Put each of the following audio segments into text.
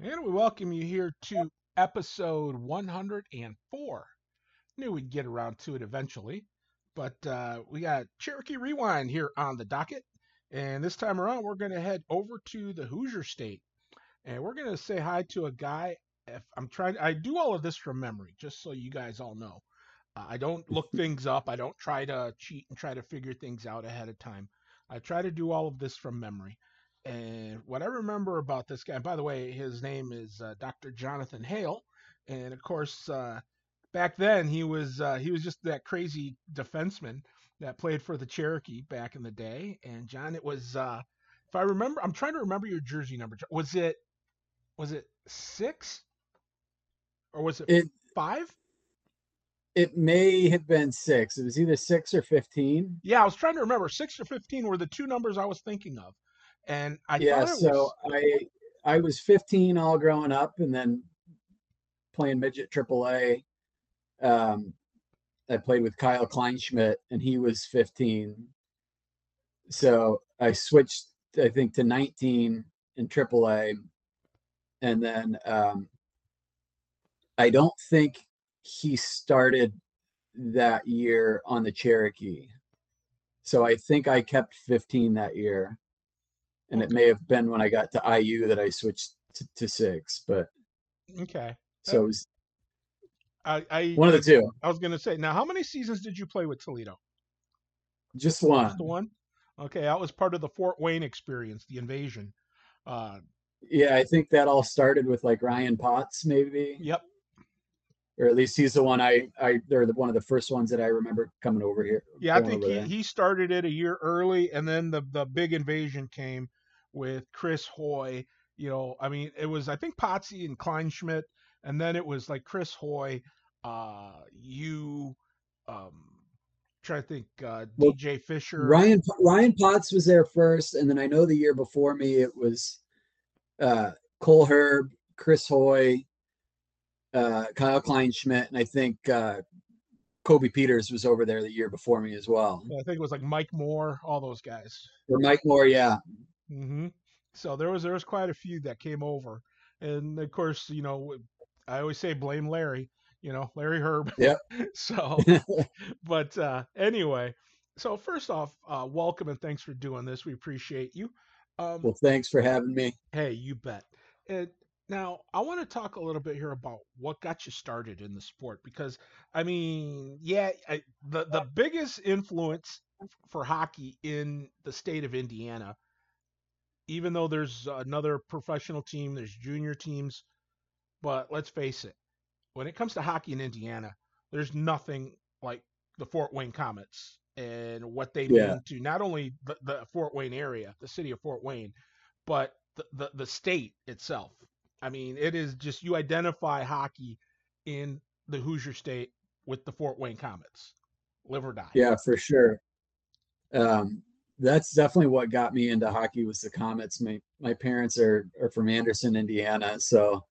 And we welcome you here to episode 104. Knew we'd get around to it eventually, but uh, we got Cherokee Rewind here on the docket. And this time around, we're going to head over to the Hoosier State. And we're going to say hi to a guy. If I'm trying, I do all of this from memory, just so you guys all know. Uh, I don't look things up. I don't try to cheat and try to figure things out ahead of time. I try to do all of this from memory. And what I remember about this guy, by the way, his name is uh, Dr. Jonathan Hale, and of course, uh, back then he was uh, he was just that crazy defenseman that played for the Cherokee back in the day. And Jon, it was uh, if I remember, I'm trying to remember your jersey number. Was it was it six or was it, It five? it may have been six. It was either six or fifteen. Yeah, I was trying to remember. Six or fifteen were the two numbers I was thinking of, and I yeah, so I I was fifteen all growing up, and then playing midget AAA. Um, I played with Kyle Kleinschmidt, and he was fifteen. So I switched, I think, to nineteen in AAA, and then um, I don't think he started that year on the Cherokee. So I think I kept 15 that year. And it may have been when I got to IU that I switched to, to six, but okay. so it was I, I one of the two, I was gonna say. Now, how many seasons did you play with Toledo? just one. Just one. Okay, that was part of the Fort Wayne experience, the invasion. Uh, Yeah, I think that all started with like Ryan Potts, maybe, yep. or at least he's the one I, I, they're the one of the first ones that I remember coming over here. Yeah, I think he, there. he started it a year early, and then the the big invasion came with Chris Hoy. You know, I mean, it was I think Potsy and Kleinschmidt, and then it was like Chris Hoy, uh, you, um, try to think, uh, Well, DJ Fisher. Ryan Ryan Potts was there first, and then I know the year before me it was uh, Cole Herb, Chris Hoy, uh, Kyle Kleinschmidt, and I think uh, Kobe Peters was over there the year before me as well. I think it was like Mike Moore, all those guys. Or Mike Moore, yeah, hmm So there was there was quite a few that came over, and of course, you know, I always say blame Larry. You know, Larry Herb. Yeah. so, but uh, anyway, so first off, uh, welcome and thanks for doing this. We appreciate you. Um, well, thanks for having me. hey, you bet. And now I want to talk a little bit here about what got you started in the sport because I mean, yeah, I, the the biggest influence for hockey in the state of Indiana, even though there's another professional team, there's junior teams, but let's face it, when it comes to hockey in Indiana, there's nothing like the Fort Wayne Komets and what they Yeah. mean to not only the, the Fort Wayne area, the city of Fort Wayne, but the, the, the state itself. I mean, it is just you identify hockey in the Hoosier State with the Fort Wayne Komets. Live or die. Yeah, for sure. Um, that's definitely what got me into hockey was the Komets. My my parents are are from Anderson, Indiana, so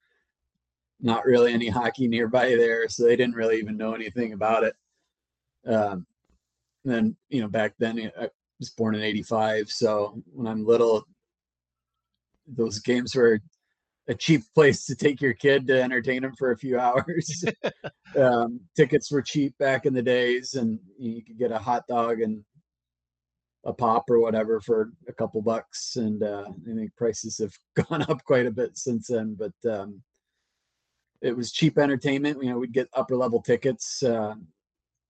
not really any hockey nearby there, so they didn't really even know anything about it. Um, and then you know back then I was born in '85, so when I'm little, those games were a cheap place to take your kid to entertain him for a few hours. um, tickets were cheap back in the days, and you could get a hot dog and a pop or whatever for a couple bucks. And uh, I think prices have gone up quite a bit since then. But um, it was cheap entertainment. You know, we'd get upper level tickets uh,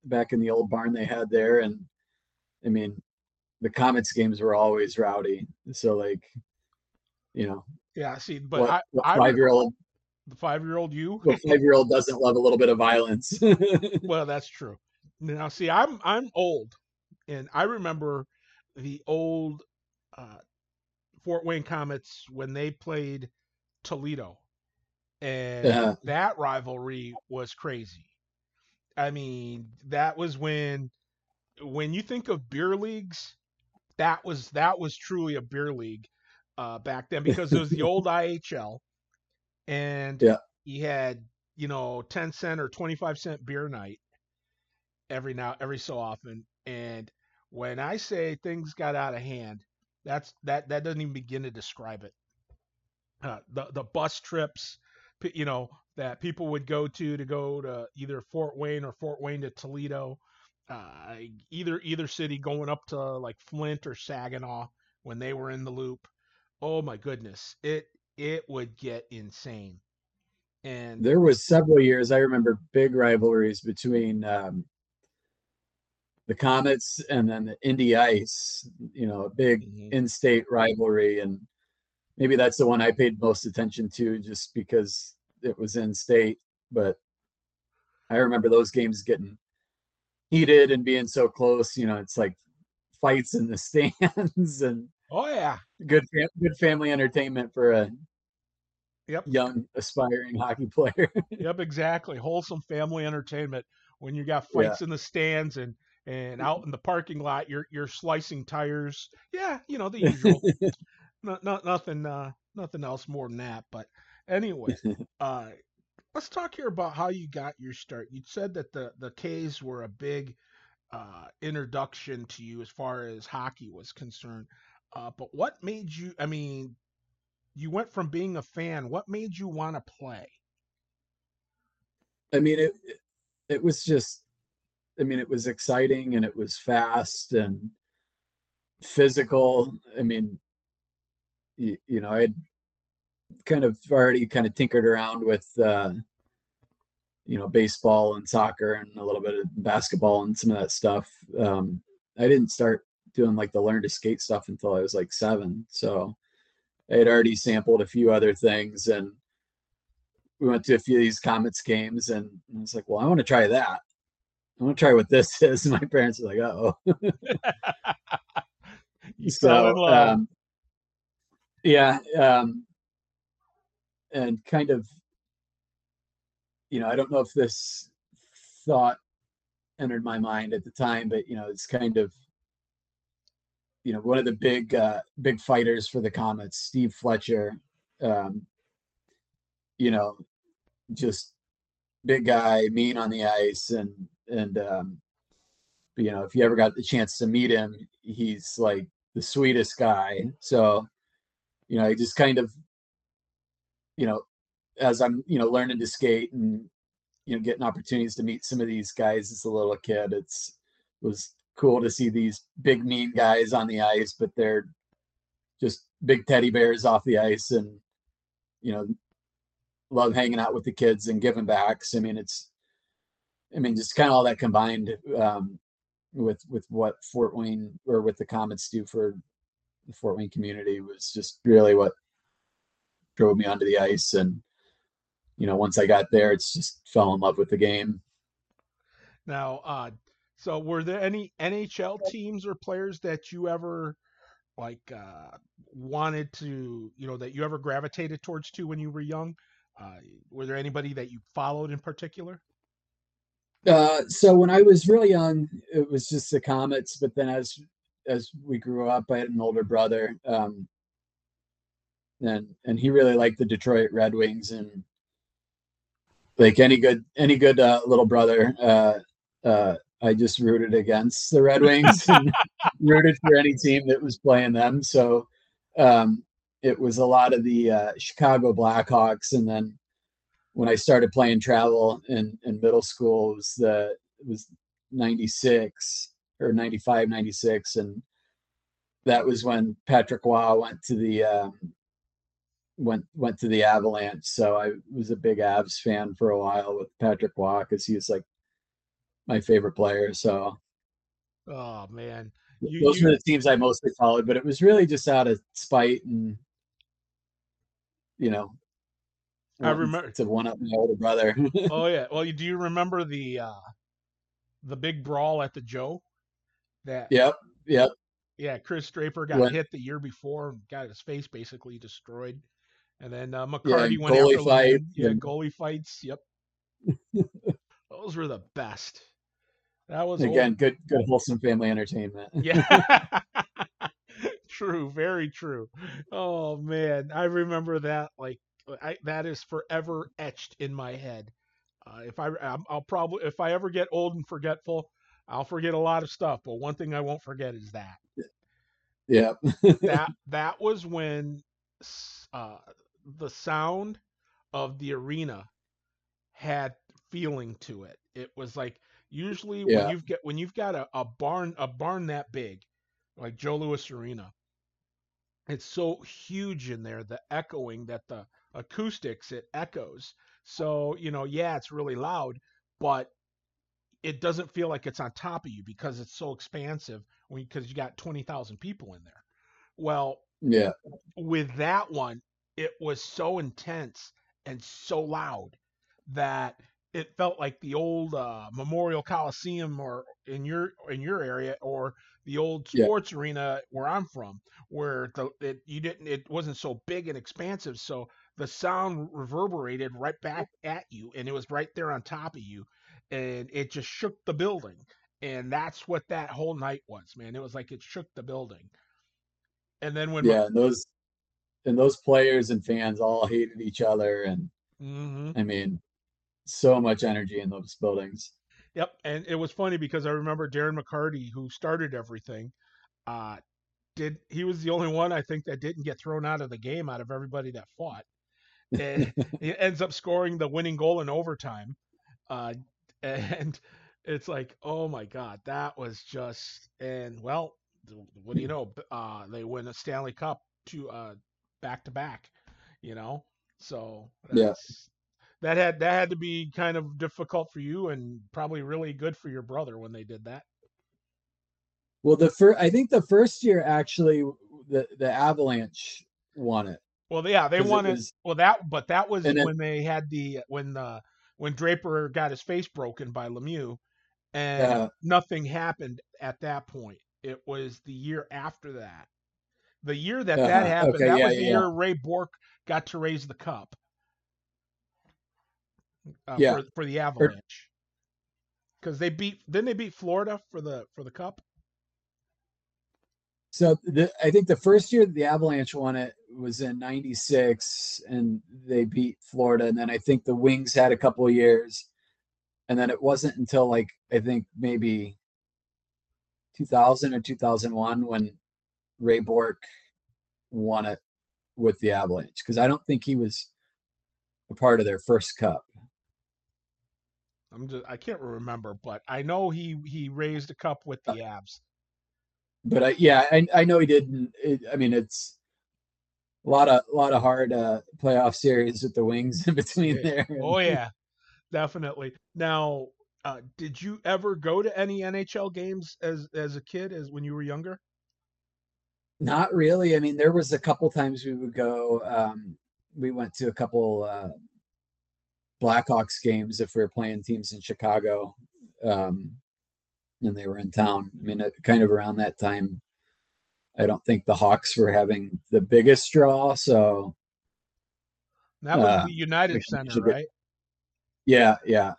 back in the old barn they had there, and I mean, the Komets games were always rowdy. So like, you know, Yeah, see, but what, I, what I five year old the five year old you, what five year old doesn't love a little bit of violence? well, that's true. Now, see, I'm I'm old, and I remember the old uh, Fort Wayne Komets when they played Toledo, and Yeah. that rivalry was crazy. I mean, that was when when you think of beer leagues, that was that was truly a beer league uh, back then because it was the old IHL, and Yeah. you had you know ten cent or twenty five cent beer night every now every so often, and when I say things got out of hand, that's that that doesn't even begin to describe it. uh, the the bus trips, you know, that people would go to to go to either Fort Wayne or Fort Wayne to Toledo, uh, either either city going up to like Flint or Saginaw when they were in the loop. Oh my goodness, it it would get insane. And there was several years I remember big rivalries between um, the Komets and then the Indy Ice. You know, a big mm-hmm. in-state rivalry, and maybe that's the one I paid most attention to, just because it was in-state. But I remember those games getting heated and being so close. You know, it's like fights in the stands and oh yeah, good good family entertainment for a yep. young aspiring hockey player. yep, exactly. Wholesome family entertainment when you got fights yeah. in the stands and and out in the parking lot you're you're slicing tires. Yeah, you know the usual. not, not nothing uh nothing else more than that, but anyway, uh let's talk here about how you got your start. You said that the the K's were a big uh, introduction to you as far as hockey was concerned. Uh, but what made you? I mean, you went from being a fan. What made you want to play? I mean, it it was just. I mean, it was exciting and it was fast and physical. I mean, you, you know, I had kind of already kind of tinkered around with uh, you know baseball and soccer and a little bit of basketball and some of that stuff. Um, I didn't start doing like the learn to skate stuff until I was like seven, so I had already sampled a few other things and we went to a few of these Komets games and I was like, well, I want to try that. I want to try what this is. And my parents were like, oh. so, um, yeah. Um, and kind of you know, I don't know if this thought entered my mind at the time, but you know, it's kind of you know one of the big uh, big fighters for the Komets, Steve Fletcher. Um, you know, just big guy, mean on the ice, and and um, you know, if you ever got the chance to meet him, he's like the sweetest guy. So, you know, I just kind of, you know, as I'm, you know, learning to skate and you know getting opportunities to meet some of these guys as a little kid, it's it was cool to see these big mean guys on the ice, but they're just big teddy bears off the ice and you know love hanging out with the kids and giving back. So, I mean, it's I mean, just kind of all that combined um, with with what Fort Wayne or what the Komets do for the Fort Wayne community was just really what drove me onto the ice and you know, once I got there, it's just fell in love with the game. Now, uh, so were there any NHL teams or players that you ever like uh, wanted to, you know, that you ever gravitated towards to when you were young? Uh, were there anybody that you followed in particular? Uh, so when I was really young, it was just the Komets. But then as as we grew up, I had an older brother, um, and and he really liked the Detroit Red Wings, and like any good any good uh, little brother uh, uh, i just rooted against the red wings and rooted for any team that was playing them so um, it was a lot of the uh, chicago blackhawks and then when i started playing travel in, in middle school it was the it was 96 or 95 96 and that was when patrick Roy went to the um, went went to the Avalanche. So I was a big Avs fan for a while with Patrick Roy because he's like my favorite player. So oh man, you, those you... were the teams I mostly followed, but it was really just out of spite and you know. I remember to one up my older brother. oh yeah, well, do you remember the uh the big brawl at the Joe? That yep, yep. Yeah, Chris Draper got hit the year before and got his face basically destroyed. And then uh, McCarty yeah, went goalie after fight. Yeah, goalie fights. Yep. Those were the best. That was again old. good, good wholesome family entertainment. yeah. true, very true. Oh man, I remember that. Like, I, that is forever etched in my head. Uh, if I, I'll probably, if I ever get old and forgetful, I'll forget a lot of stuff. But one thing I won't forget is that. Yeah. that that was when uh, the sound of the arena had feeling to it. It was like usually Yeah. when you've got when you've got a, a barn a barn that big, like Joe Louis Arena, it's so huge in there, the echoing that the acoustics it echoes. So, you know, yeah, it's really loud, but it doesn't feel like it's on top of you because it's so expansive when because you got 20,000 people in there. Well, Yeah. with that one, it was so intense and so loud that it felt like the old uh, Memorial Coliseum or in your in your area or the old Yeah. sports arena where I'm from, where the it, you didn't it wasn't so big and expansive, so the sound reverberated right back at you, and it was right there on top of you, and it just shook the building, and that's what that whole night was, man. It was like it shook the building, and then when Yeah. And those and those players and fans all hated each other. And hmm I mean, so much energy in those buildings. Yep, and it was funny because I remember Darren McCarty, who started everything, uh, did he was the only one I think that didn't get thrown out of the game out of everybody that fought, and he ends up scoring the winning goal in overtime, uh, and it's like, oh my god, that was just and well, what do you know? Uh, they win a Stanley Cup to uh, back to back, you know, so Yeah. that's that had that had to be kind of difficult for you and probably really good for your brother when they did that. Well, the first, I think the first year actually, the the Avalanche won it. Well, yeah, they 'Cause it won it. was- Well, that but that was then- when they had the when the when Draper got his face broken by Lemieux, and Yeah. nothing happened at that point. It was the year after that. The year that Uh-huh, that happened, okay, that yeah, was the yeah, year Ray Bourque got to raise the cup. Uh, Yeah. for, for the Avalanche. Because they beat, didn't they beat Florida for the for the cup? So the, I think the first year the Avalanche won it was in '96, and they beat Florida. And then I think the Wings had a couple of years, and then it wasn't until like I think maybe 2000 or 2001 when Ray Bourque won it with the Avalanche because I don't think he was a part of their first cup. I'm just I can't remember, but I know he he raised a cup with Uh, the Avs. but I, yeah, I, I know he didn't. It, I mean, it's a lot of a lot of hard uh, playoff series with the Wings in between there. Oh yeah, definitely. Now, uh, did you ever go to any NHL games as as a kid, as when you were younger? Not really. I mean, there was a couple times we would go. Um, we went to a couple uh, Blackhawks games if we were playing teams in Chicago, um, and they were in town. I mean, kind of around that time. I don't think the Hawks were having the biggest draw, so That was Uh, the United Center, right? yeah, yeah.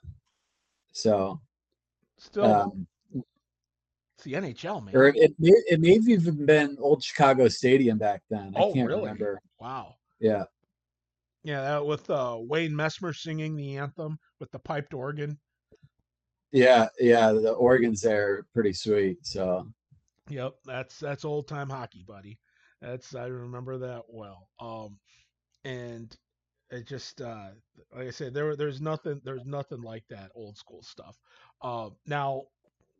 So, Still, um, it's the NHL, man. or it may, it may have even been old Chicago Stadium back then. I Oh, can't really? remember. Wow. Yeah, Yeah, that with uh, Wayne Messmer singing the anthem with the piped organ. yeah, yeah. The organs there are pretty sweet. So, Yep, that's that's old time hockey, buddy. That's I remember that well. Um, and it just uh, like I said, there there's nothing there's nothing like that old school stuff. Uh, now,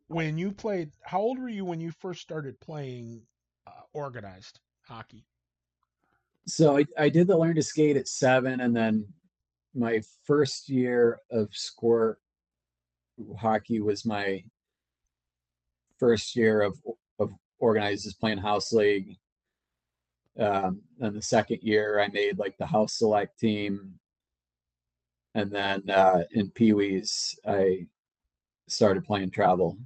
when you played, how old were you when you first started playing uh, organized hockey? so I, I did the learn to skate at seven, and then my first year of squirt hockey was my first year of of organized as playing house league. Um, and the second year, I made like the house select team, and then uh, in Pee Wee's, I started playing travel.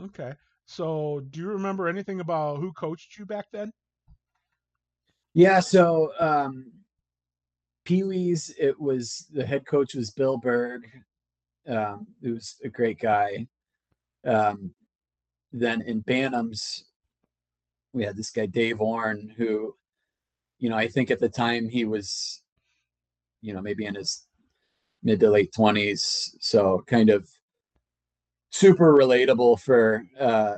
Okay, so do you remember anything about who coached you back then? Yeah, so um Pee Wee's, it was the head coach was Bill Berg. Um, who was a great guy. Um, then in Bantams, we had this guy Dave Orn, who, you know, I think at the time he was, you know, maybe in his mid to late twenties, so kind of super relatable for uh,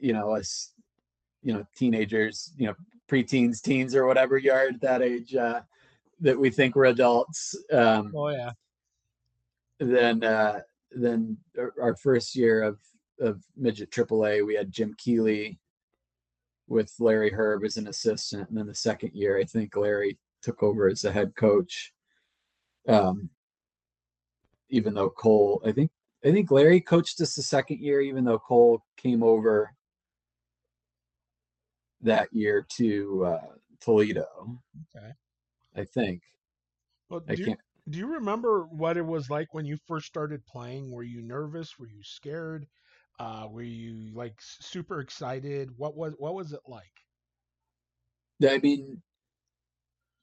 you know, us, you know, teenagers, you know, preteens, teens, or whatever you are at that age uh, that we think we're adults. Um, oh yeah. Then uh, then our first year of of midget AAA, we had Jim Keeley with Larry Herb as an assistant, and then the second year, I think Larry took over as the head coach. Um, even though Cole, I think I think Larry coached us the second year, even though Cole came over that year to uh, Toledo. Okay. I think. Well, do, you, do you remember what it was like when you first started playing? Were you nervous? Were you scared? Uh, were you like super excited? What was what was it like? I mean,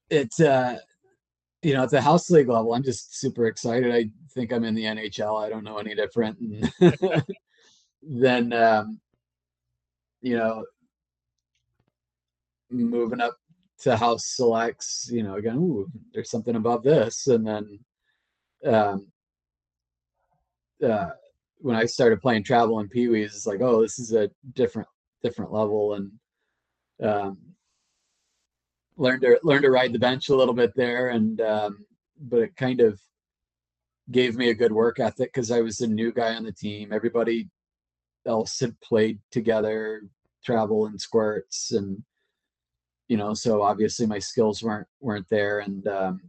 it's uh, you know, at the house league level, I'm just super excited. I think I'm in the NHL. I don't know any different. then, um, you know, moving up to house selects, you know, again, ooh, there's something above this. And then um uh when I started playing travel and Pee Wees, it's like, oh, this is a different different level and um learned to learn to ride the bench a little bit there and um but it kind of gave me a good work ethic because I was the new guy on the team. Everybody else had played together, travel and squirts and you know so obviously my skills weren't weren't there and um,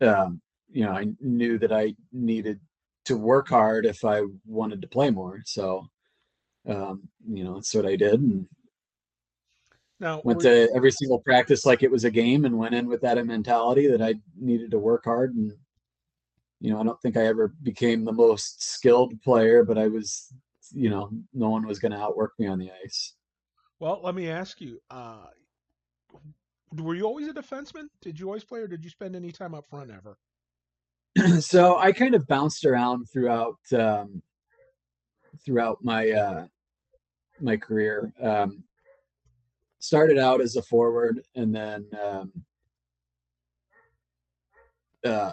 um, you know i knew that i needed to work hard if i wanted to play more so um, you know that's what i did and now went to you... every single practice like it was a game and went in with that mentality that i needed to work hard and you know i don't think i ever became the most skilled player but i was you know no one was going to outwork me on the ice well, let me ask you: uh, Were you always a defenseman? Did you always play, or did you spend any time up front ever? so I kind of bounced around throughout um, throughout my uh, my career. Um, started out as a forward, and then um, uh,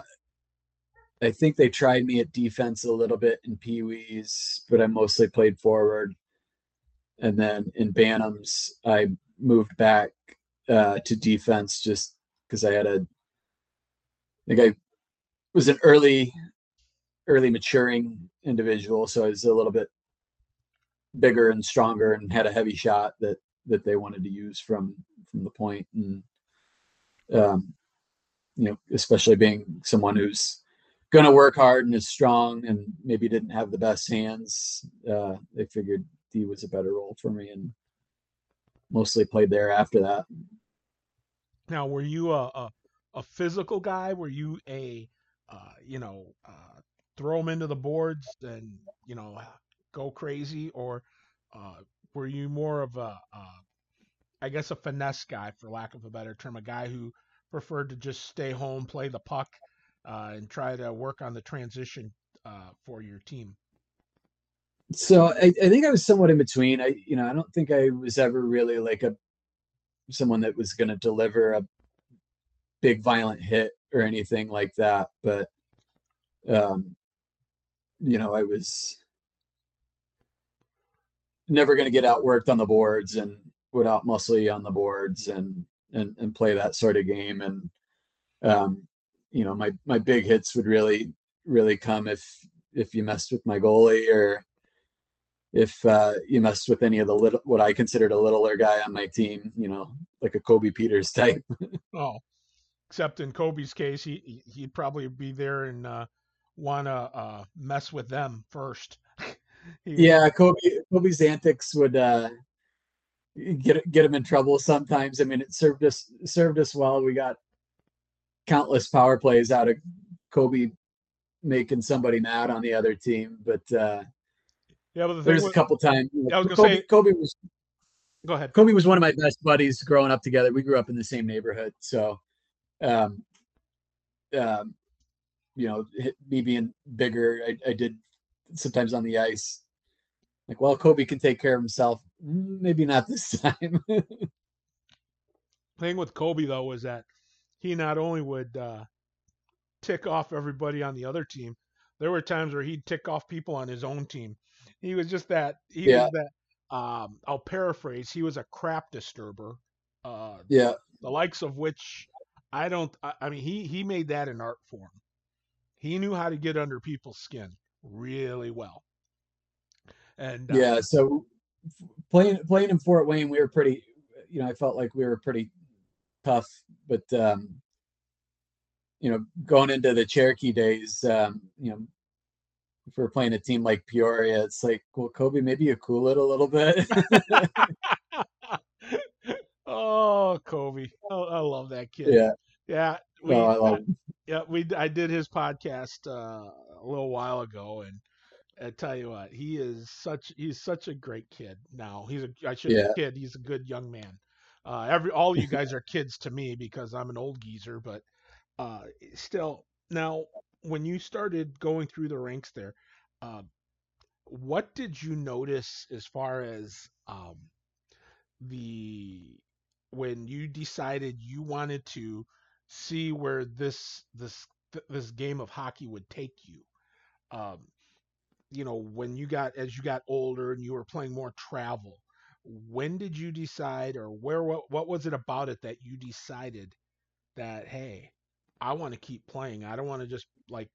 I think they tried me at defense a little bit in Pee Wees, but I mostly played forward and then in Bantams, I moved back uh, to defense just because I had a, I think I was an early, early maturing individual, so I was a little bit bigger and stronger and had a heavy shot that that they wanted to use from from the point and um, you know especially being someone who's going to work hard and is strong and maybe didn't have the best hands uh, they figured D was a better role for me and mostly played there after that. Now, were you a a, a physical guy? Were you a you know uh, throw them into the boards and you know go crazy, or uh, were you more of a uh, I guess a finesse guy, for lack of a better term, a guy who preferred to just stay home, play the puck, uh, and try to work on the transition uh, for your team? so I, I think I was somewhat in between. I you know I don't think I was ever really like a someone that was going to deliver a big violent hit or anything like that. But um, you know I was never going to get outworked on the boards and would out muscle you on the boards and and and play that sort of game and um, you know my my big hits would really really come if if you messed with my goalie or if uh, you messed with any of the little what I considered a littler guy on my team, you know, like a Kobe Peters type. oh, except in Kobe's case, he he'd probably be there and uh, want to uh, mess with them first. he, yeah, Kobe Kobe's antics would uh, get get him in trouble sometimes. I mean, it served us served us well. We got countless power plays out of Kobe making somebody mad on the other team, but uh, yeah, but the there's was, a couple times. Yeah, I was gonna Kobe, say, Kobe was. Go ahead. Kobe was one of my best buddies growing up together. We grew up in the same neighborhood, so, um, um, you know, me being bigger, I, I did sometimes on the ice. Like, well, Kobe can take care of himself. Maybe not this time. thing with Kobe though was that he not only would uh, tick off everybody on the other team, there were times where he'd tick off people on his own team he was just that he yeah. was that Um, I'll paraphrase. He was a crap disturber. Uh, Yeah. the likes of which I don't. I, I mean, he he made that an art form. He knew how to get under people's skin really well. And uh, Yeah. So playing playing in Fort Wayne, we were pretty. You know, I felt like we were pretty tough, but um, you know, going into the Cherokee days, um, you know, if we're playing a team like Peoria, it's like, well, Kobe, maybe you cool it a little bit. oh, Kobe, oh, I love that kid. yeah. yeah. We, No, I love him. yeah, we I did his podcast uh, a little while ago, and I tell you what, he is such he's such a great kid. Now he's a I should Yeah. kid. He's a good young man. Uh, every all you guys are kids to me because I'm an old geezer, but uh, still. Now, when you started going through the ranks there, uh, what did you notice as far as um, the when you decided you wanted to see where this this th- this game of hockey would take you? Um, you know, when you got as you got older and you were playing more travel, when did you decide, or where what what was it about it that you decided that hey, I want to keep playing. I don't want to just like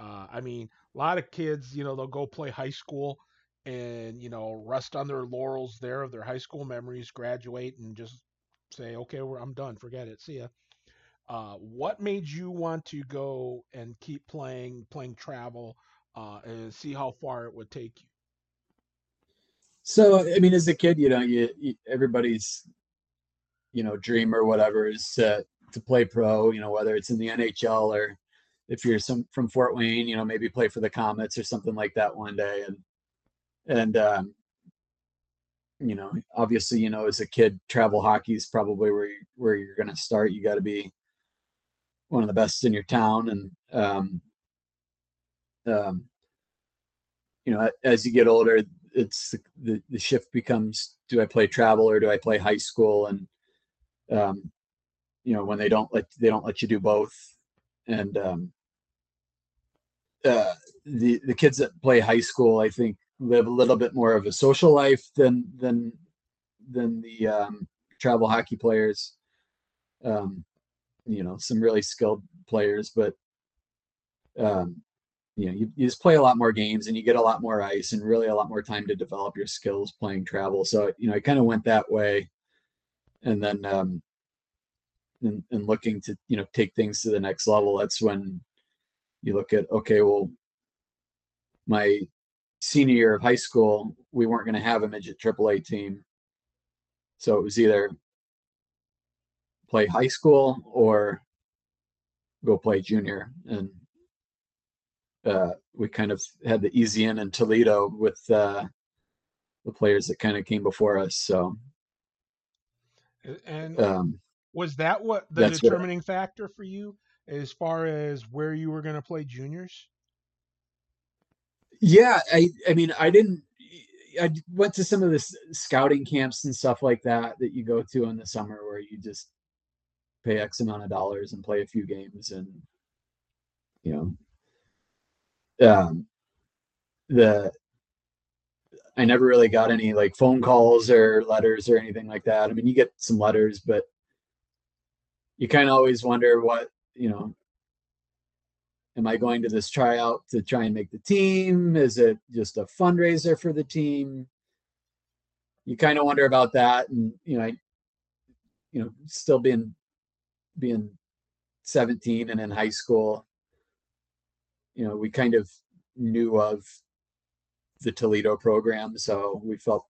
uh, I mean, a lot of kids, you know, they'll go play high school and, you know, rest on their laurels there of their high school memories, graduate and just say, okay, I'm done. Forget it. See ya. Uh, what made you want to go and keep playing, playing travel, uh, and see how far it would take you? So, I mean, as a kid, you know, you, you everybody's, you know, dream or whatever is to to play pro. You know, whether it's in the NHL or if you're some from Fort Wayne, you know, maybe play for the Komets or something like that one day. And and um, you know, obviously, you know, as a kid, travel hockey is probably where you, where you're going to start. You got to be one of the best in your town, and um, um, you know, as you get older, it's the the shift becomes: do I play travel or do I play high school? And um, you know, when they don't let they don't let you do both, and um, uh, the the kids that play high school, I think, live a little bit more of a social life than than than the um, travel hockey players. Um, you know, some really skilled players, but um, you know, you, you just play a lot more games and you get a lot more ice and really a lot more time to develop your skills playing travel. So you know, I kind of went that way, and then um, and, and looking to you know take things to the next level. That's when you look at okay, well, my senior year of high school, we weren't going to have a midget AAA team, so it was either play high school or go play junior, and uh, we kind of had the easy in in Toledo with uh, the players that kind of came before us. So And um, was that what the that's what- determining factor for you as far as where you were going to play juniors? Yeah, I I mean I didn't I went to some of the scouting camps and stuff like that that you go to in the summer where you just pay X amount of dollars and play a few games and you know um the I never really got any like phone calls or letters or anything like that. I mean you get some letters but you kind of always wonder what, you know, am I going to this tryout to try and make the team? Is it just a fundraiser for the team? You kind of wonder about that, and you know, I, you know, still being being 17 and in high school, you know, we kind of knew of the Toledo program, so we felt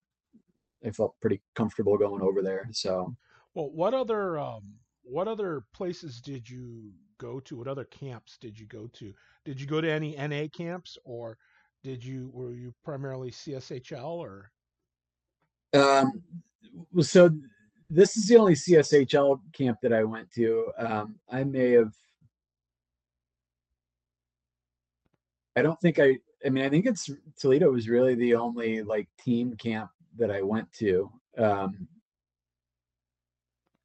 I felt pretty comfortable going over there. So Well, what other um, what other places did you go to? What other camps did you go to? Did you go to any NA camps, or did you were you primarily CSHL or? Um, so this is the only CSHL camp that I went to. Um, I may have. I don't think I. I mean, I think it's Toledo was really the only like team camp that I went to. Um,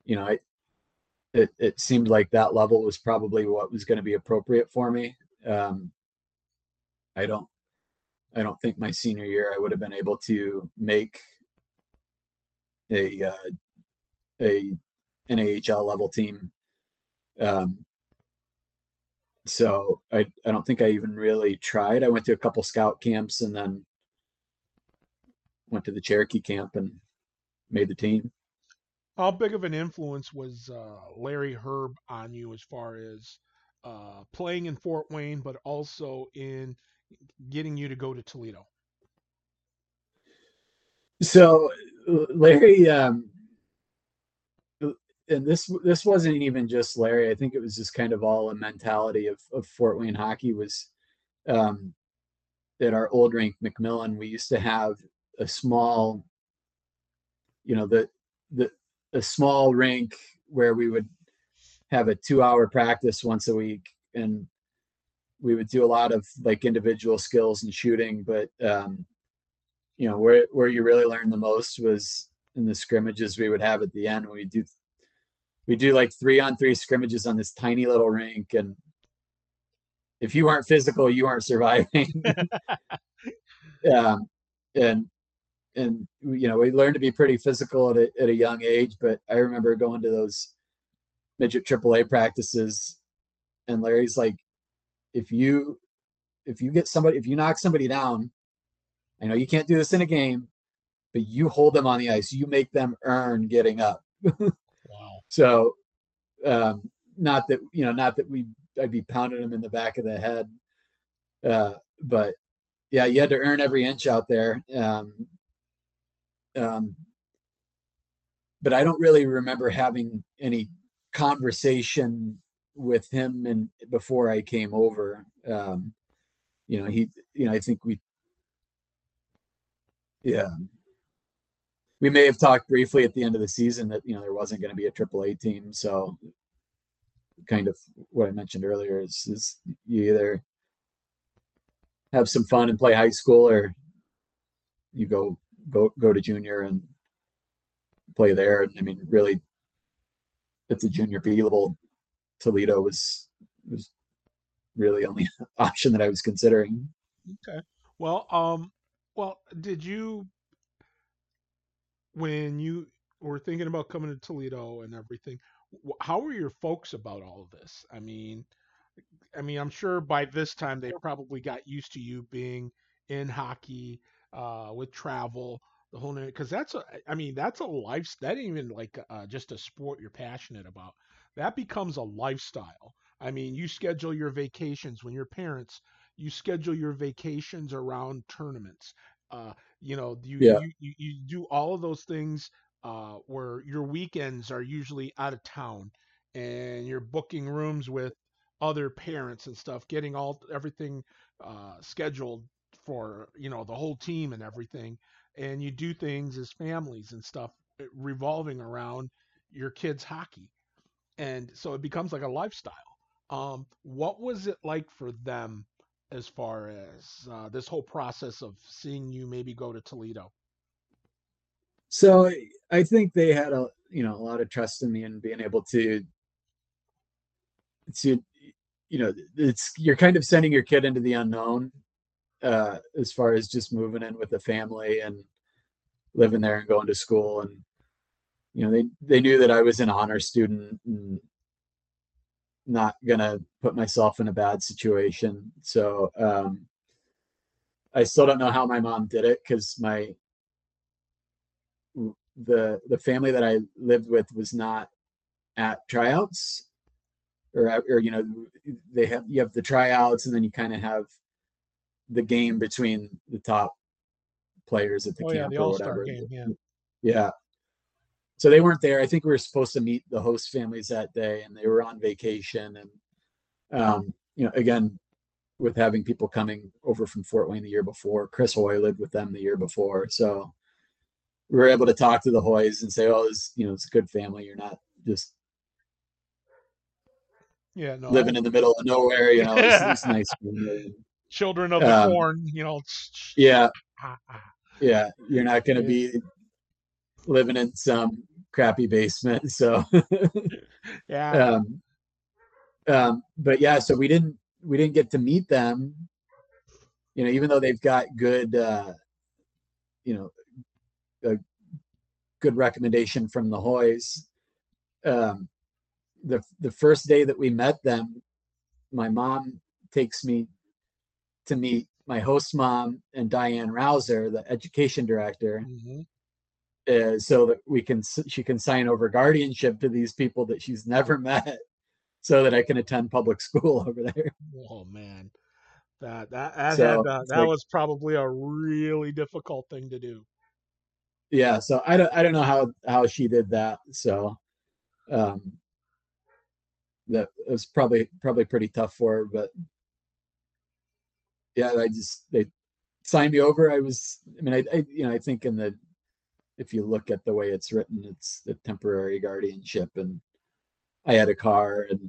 you know, I. It it seemed like that level was probably what was going to be appropriate for me. Um, I don't. I don't think my senior year I would have been able to make a uh, a NAHL level team. Um, so I I don't think I even really tried. I went to a couple scout camps and then went to the Cherokee camp and made the team. How big of an influence was uh, Larry Herb on you as far as uh, playing in Fort Wayne, but also in getting you to go to Toledo? So Larry, um, and this this wasn't even just Larry. I think it was just kind of all a mentality of of Fort Wayne hockey was um, our old rink McMillen. We used to have a small, you know, the the a small rink where we would have a two hour practice once a week and we would do a lot of like individual skills and shooting but um you know where where you really learn the most was in the scrimmages we would have at the end when we do we do like three on three scrimmages on this tiny little rink and if you aren't physical you aren't surviving. Um, and and you know we learned to be pretty physical at a, at a young age but i remember going to those midget aaa practices and larry's like if you if you get somebody if you knock somebody down i know you can't do this in a game but you hold them on the ice you make them earn getting up so um not that you know not that we i'd be pounding him in the back of the head uh but yeah you had to earn every inch out there um um, but I don't really remember having any conversation with him and before I came over. Um, you know, he, you know, I think we, yeah, we may have talked briefly at the end of the season that you know there wasn't going to be a triple A team. So, kind of what I mentioned earlier is, is you either have some fun and play high school, or you go go go to junior and play there. And I mean, really, at the junior B level, Toledo was was really only option that I was considering. Okay. Well, um, well, did you when you were thinking about coming to Toledo and everything? How were your folks about all of this? I mean, I mean, I'm sure by this time they probably got used to you being in hockey uh, with travel, the whole because that's a, I mean, that's a life. That ain't even like uh, just a sport you're passionate about. That becomes a lifestyle. I mean, you schedule your vacations when your parents. You schedule your vacations around tournaments. Uh, you know, you, yeah. you, you do all of those things uh, where your weekends are usually out of town, and you're booking rooms with other parents and stuff, getting all everything uh, scheduled for you know the whole team and everything and you do things as families and stuff eh, revolving around your kids hockey and so it becomes like a lifestyle um, what was it like for them as far as uh, this whole process of seeing you maybe go to toledo? So i think they had a you know a lot of trust in me and being able to to you know it's you're kind of sending your kid into the unknown uh, as far as just moving in with the family and living there and going to school and you know they they knew that I was an honor student and not gonna put myself in a bad situation so um, I still don't know how my mom did it because my the the family that I lived with was not at tryouts or or you know they have you have the tryouts and then you kind of have the game between the top players at the oh, camp yeah, the or whatever. Game, yeah. yeah. So they weren't there. I think we were supposed to meet the host families that day, and they were on vacation. And um, you know, again, with having people coming over from Fort Wayne the year before, Chris Hoy lived with them the year before, so we were able to talk to the Hoys and say, "Oh, this, you know, it's a good family. You're not just yeah, no, living in the middle of nowhere. You know, it's, nice." children of the um, corn, you know. Yeah. Yeah. You're not going to be living in some crappy basement. So, yeah. Um, um, but yeah, so we didn't, we didn't get to meet them, you know, even though they've got good, uh, you know, a good recommendation from the Hoys. Um, the the first day that we met them, my mom takes me to meet my host mom and Diane Rouser, the education director, Mm-hmm. Uh, so that we can she can sign over guardianship to these people that she's never met, so that I can attend public school over there. Oh man, that that that So, had uh, that like- was probably a really difficult thing to do. Yeah, so I don't I don't know how how she did that. So, um, that was probably probably pretty tough for her, but yeah, I just they signed me over. I was I mean I, I you know I think in the if you look at the way it's written, it's the temporary guardianship, and I had a car and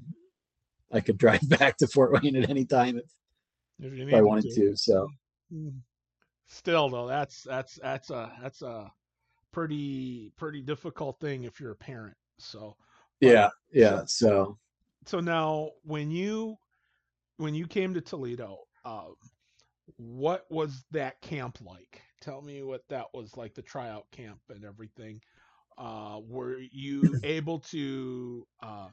I could drive back to Fort Wayne at any time if, If, I wanted to. So Mm. Still though, that's that's that's a that's a pretty pretty difficult thing if you're a parent. So yeah, yeah. So so now when you when you came to Toledo, um, what was that camp like? Tell me what that was like, the tryout camp and everything. Uh, were you able to? Uh,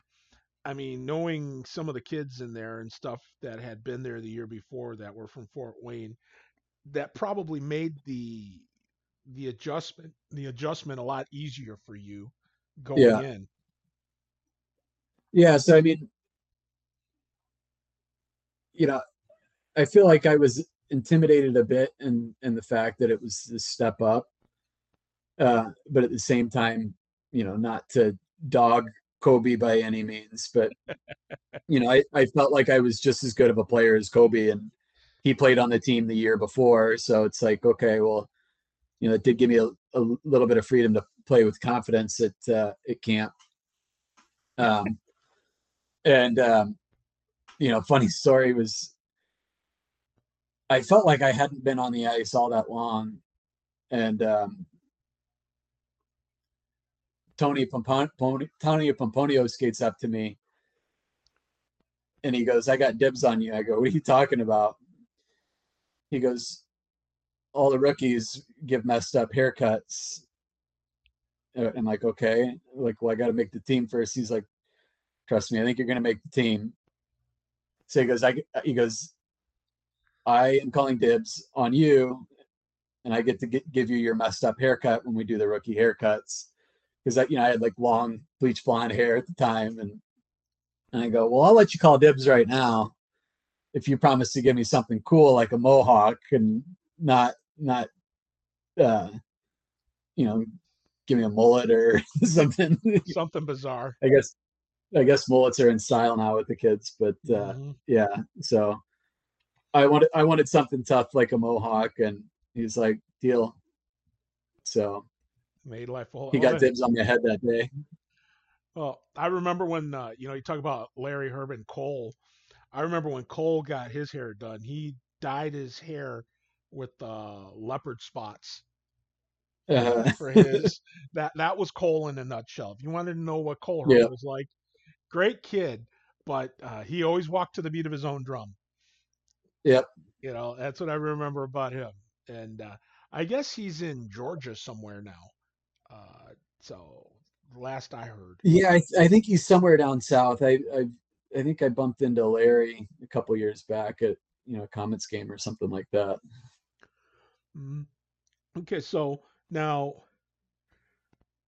I mean, knowing some of the kids in there and stuff that had been there the year before that were from Fort Wayne, that probably made the the adjustment the adjustment a lot easier for you going Yeah. in. Yeah, so I mean, you know, I feel like I was intimidated a bit in in the fact that it was this step up, uh, but at the same time, you know, not to dog Kobe by any means, but you know, I, I felt like I was just as good of a player as Kobe, and he played on the team the year before, so it's like, okay, well, you know, it did give me a, a little bit of freedom to play with confidence at uh, at camp. Um, and um, you know, funny story was I felt like I hadn't been on the ice all that long, and um, Tony Pompon- Pon- Tony Pomponio skates up to me, and he goes, "I got dibs on you." I go, "What are you talking about?" He goes, "All the rookies give messed up haircuts." Uh, I'm like, "Okay." Like, well, I got to make the team first. He's like, "Trust me, I think you're going to make the team." So he goes, "I," he goes, I am calling dibs on you, and I get to get, give you your messed up haircut when we do the rookie haircuts. Because I, you know, I had like long bleach blonde hair at the time, and and I go, well, I'll let you call dibs right now, if you promise to give me something cool like a mohawk and not not, uh, you know, give me a mullet or something. Something bizarre. I guess I guess mullets are in style now with the kids, but uh, Mhm. yeah so i wanted i wanted something tough like a mohawk and he's like deal so Made life whole. he got dibs on my head that day Well, I remember when uh, you know you talk about Larry Herb and Cole. I remember when Cole got his hair done. He dyed his hair with uh, leopard spots uh, for his. that that was Cole in a nutshell. If you wanted to know what Cole Herb Yeah. was like, great kid, but uh, he always walked to the beat of his own drum. Yep. You know that's what I remember about him. And uh, I guess he's in Georgia somewhere now. Uh, so last I heard. yeah I, I think he's somewhere down south i i i think i bumped into larry a couple years back at you know a Komets game or something like that Mhm. Okay, so now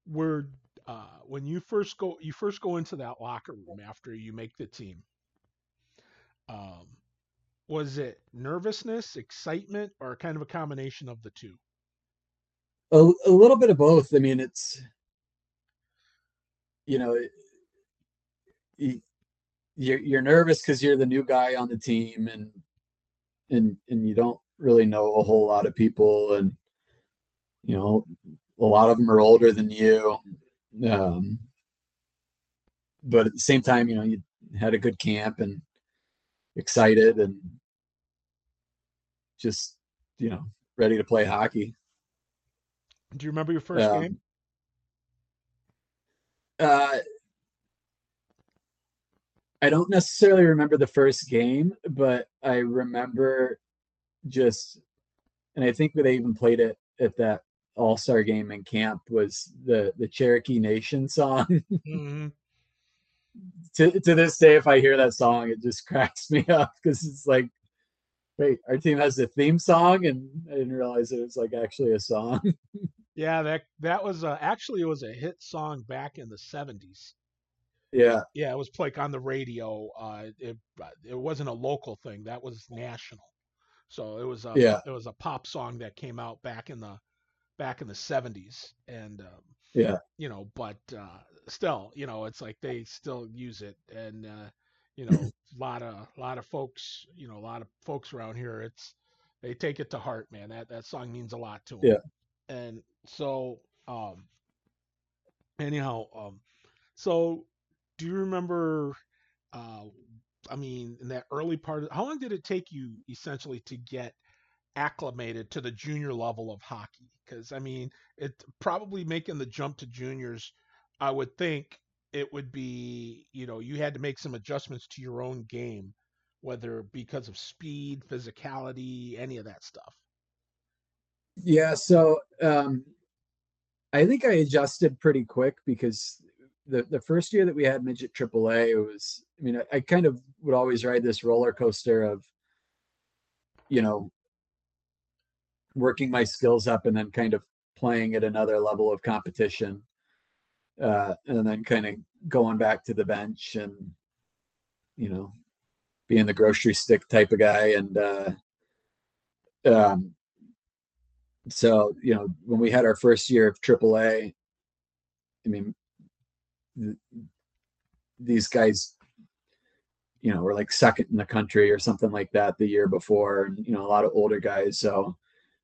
we're uh, when you first go you first go into that locker room after you make the team. Um, was it nervousness, excitement, or kind of a combination of the two? a, a little bit of both i mean it's you know it- you, you're, you're nervous because you're the new guy on the team and and and you don't really know a whole lot of people and you know a lot of them are older than you um but at the same time you know you had a good camp and excited and just you know ready to play hockey Do you remember your first Um, game? Uh, I don't necessarily remember the first game, but I remember just, and I think that they even played it at that All Star game in camp was the the Cherokee Nation song. hmm to to this day, if I hear that song, it just cracks me up because it's like, wait, our team has a theme song, and I didn't realize it was like actually a song. Yeah, that that was uh, actually it was a hit song back in the '70s. yeah, Yeah, it was like on the radio. Uh, it it wasn't a local thing. That was national. So it was a Yeah. it was a pop song that came out back in the back in the '70s, and um, yeah, you know, but uh, still, you know, it's like they still use it, and uh, you know, a lot of lot of folks, you know, a lot of folks around here, it's they take it to heart, man. That that song means a lot to them. Yeah. And so, um, anyhow, um, so do you remember? Uh, I mean, in that early part, of, how long did it take you essentially to get acclimated to the junior level of hockey? Because I mean, it probably making the jump to juniors, I would think it would be, you know, you had to make some adjustments to your own game, whether because of speed, physicality, any of that stuff. yeah. So um, I think I adjusted pretty quick because the the first year that we had midget AAA, it was. I mean, I, I kind of would always ride this roller coaster of, you know, working my skills up and then kind of playing at another level of competition, uh, and then kind of going back to the bench and, you know, being the grocery stick type of guy and. Uh, um, so you know when we had our first year of AAA, I mean, th- these guys, you know, were like second in the country or something like that the year before, and you know, a lot of older guys. So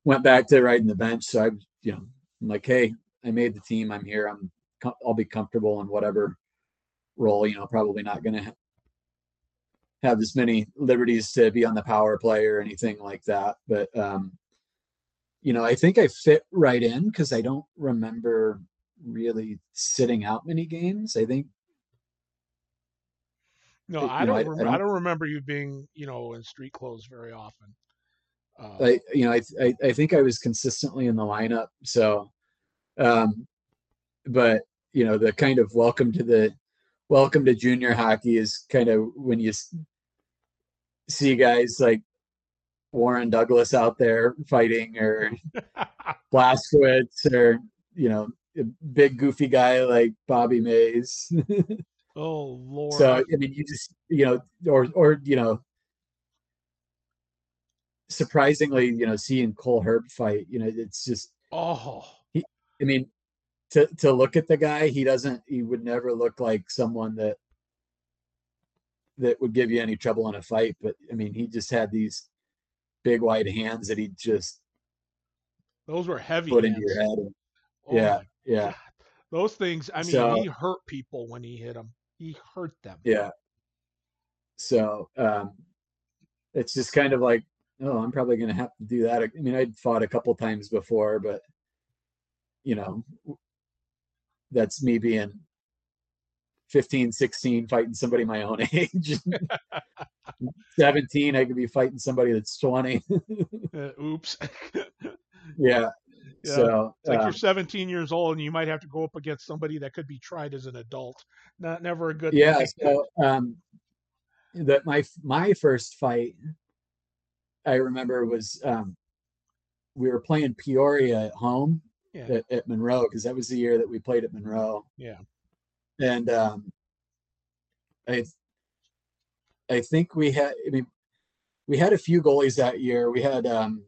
went back to riding the bench. So I, you know, I'm like, hey, I made the team. I'm here. I'm, I'll be comfortable in whatever role. You know, probably not going to ha- have as many liberties to be on the power play or anything like that. But um, you know, I think I fit right in because I don't remember really sitting out many games. I think No, I don't. I- I rem- I don't- don't remember you being, you know, in street clothes very often. Uh, I you know I, I I think I was consistently in the lineup. So, um, but you know the kind of welcome to the welcome to junior hockey is kind of when you see guys like Warren Douglas out there fighting or Blaskowitz or you know a big goofy guy like Bobby Mays. oh Lord. so I mean you just you know or or you know surprisingly you know seeing Cole Herb fight you know it's just oh, I mean, to to look at the guy, he doesn't. He would never look like someone that that would give you any trouble in a fight. But I mean, he just had these big wide hands that he just those were heavy. put into your head. And, Oh yeah, yeah, Those things. I mean, So- he hurt people when he hit them. He hurt them. yeah. So um, it's just kind of like, oh, I'm probably going to have to do that. I mean, I'd fought a couple times before, but you know, that's me being 15, 16, fighting somebody my own age. 17, I could be fighting somebody that's 20. Uh, oops. yeah. Yeah, So, It's like um, you're 17 years old and you might have to go up against somebody that could be tried as an adult. Not never a good yeah. So, um, that my my first fight, I remember was um, we were playing Peoria at home Yeah. at, at Monroe because that was the year that we played at Monroe. Yeah. and um, I I think we had. I mean, we had a few goalies that year. We had um,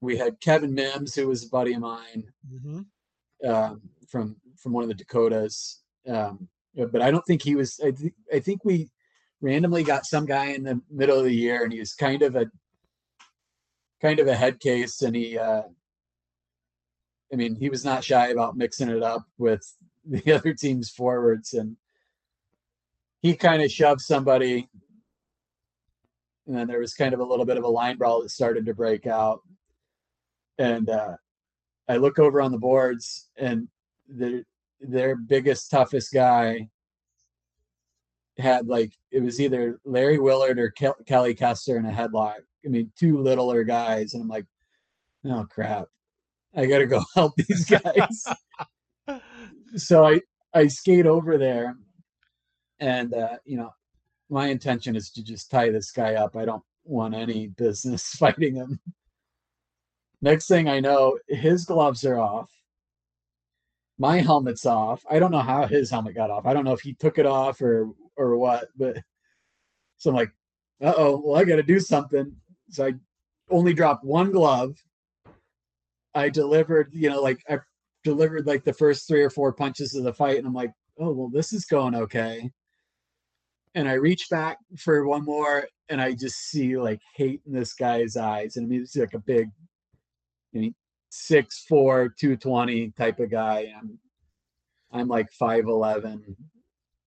we had Kevin Mims, who was a buddy of mine hmm um, from from one of the Dakotas. Um, but I don't think he was. I think I think we randomly got some guy in the middle of the year, and he was kind of a kind of a head case, and he. Uh, I mean, he was not shy about mixing it up with the other team's forwards, and he kind of shoved somebody, and then there was kind of a little bit of a line brawl that started to break out, and uh, I look over on the boards, and their their biggest, toughest guy had like it was either Larry Willard or Kel- Kelly Kester in a headlock. I mean, two littler guys, and I'm like, oh crap, I gotta go help these guys. so I I skate over there, and uh, you know, my intention is to just tie this guy up. I don't want any business fighting him. Next thing I know, his gloves are off. My helmet's off. I don't know how his helmet got off. I don't know if he took it off or or what, but so I'm like, uh oh, well, I got to do something. So I only dropped one glove. I delivered, you know, like I delivered like the first three or four punches of the fight, and I'm like, oh well, this is going okay. And I reach back for one more, and I just see like hate in this guy's eyes. And I mean, it's like a big, you know, six four, two twenty type of guy. I'm I'm like five eleven,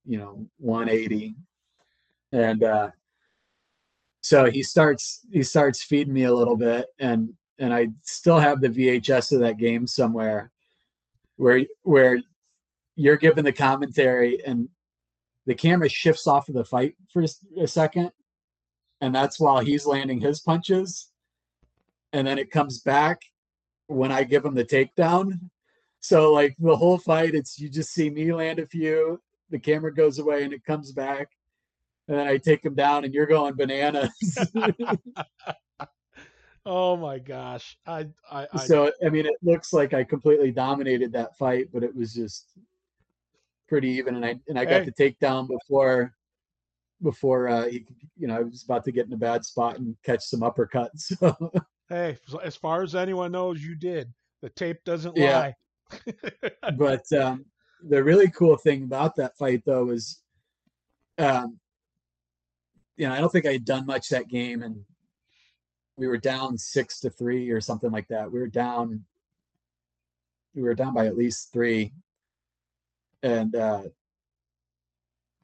you know, one eighty, and uh, so he starts he starts feeding me a little bit, and and I still have the VHS of that game somewhere, where where you're giving the commentary and the camera shifts off of the fight for a second and that's while he's landing his punches and then it comes back when i give him the takedown. So like the whole fight it's you just see me land a few the camera goes away and it comes back and then i take him down and you're going bananas oh my gosh I, I i so i mean it looks like i completely dominated that fight but it was just pretty even, and I and I got hey. the takedown before before uh, he, you know I was about to get in a bad spot and catch some uppercuts. So. Hey, as far as anyone knows, you did. The tape doesn't yeah. lie. but um, the really cool thing about that fight, though, is, um, you know, I don't think I had done much that game, and we were down six to three or something like that. We were down. We were down by at least three, and uh,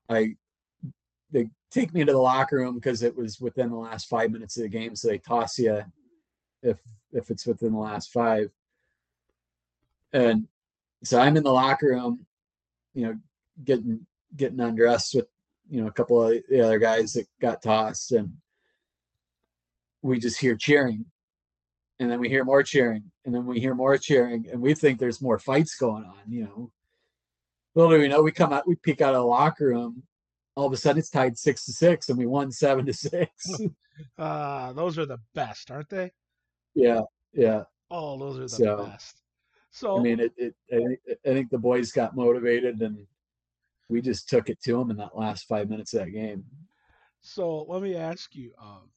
I they take me into the locker room because it was within the last five minutes of the game, so they toss you if if it's within the last five. And so I'm in the locker room, you know, getting getting undressed with you know a couple of the other guys that got tossed, and we just hear cheering, and then we hear more cheering, and then we hear more cheering, and we think there's more fights going on, you know little do we know, we come out, we peek out of the locker room. All of a sudden, it's tied six to six, and we won seven to six. uh, those are the best, aren't they? Yeah, yeah. Oh, those are the so, best. So I mean, it, it. I think, I think the boys got motivated, and we just took it to them in that last five minutes of that game. So let me ask you, um,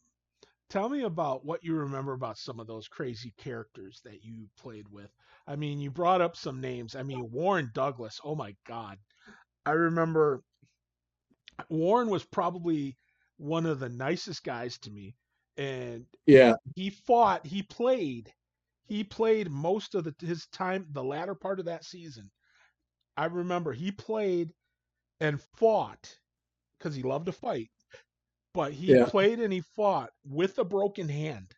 tell me about what you remember about some of those crazy characters that you played with. I mean, you brought up some names. I mean, Warren Douglas. Oh my God. I remember Warren was probably one of the nicest guys to me. And yeah, he fought, he played, he played most of the, his time, the latter part of that season. I remember he played and fought because he loved to fight, but he yeah. played and he fought with a broken hand.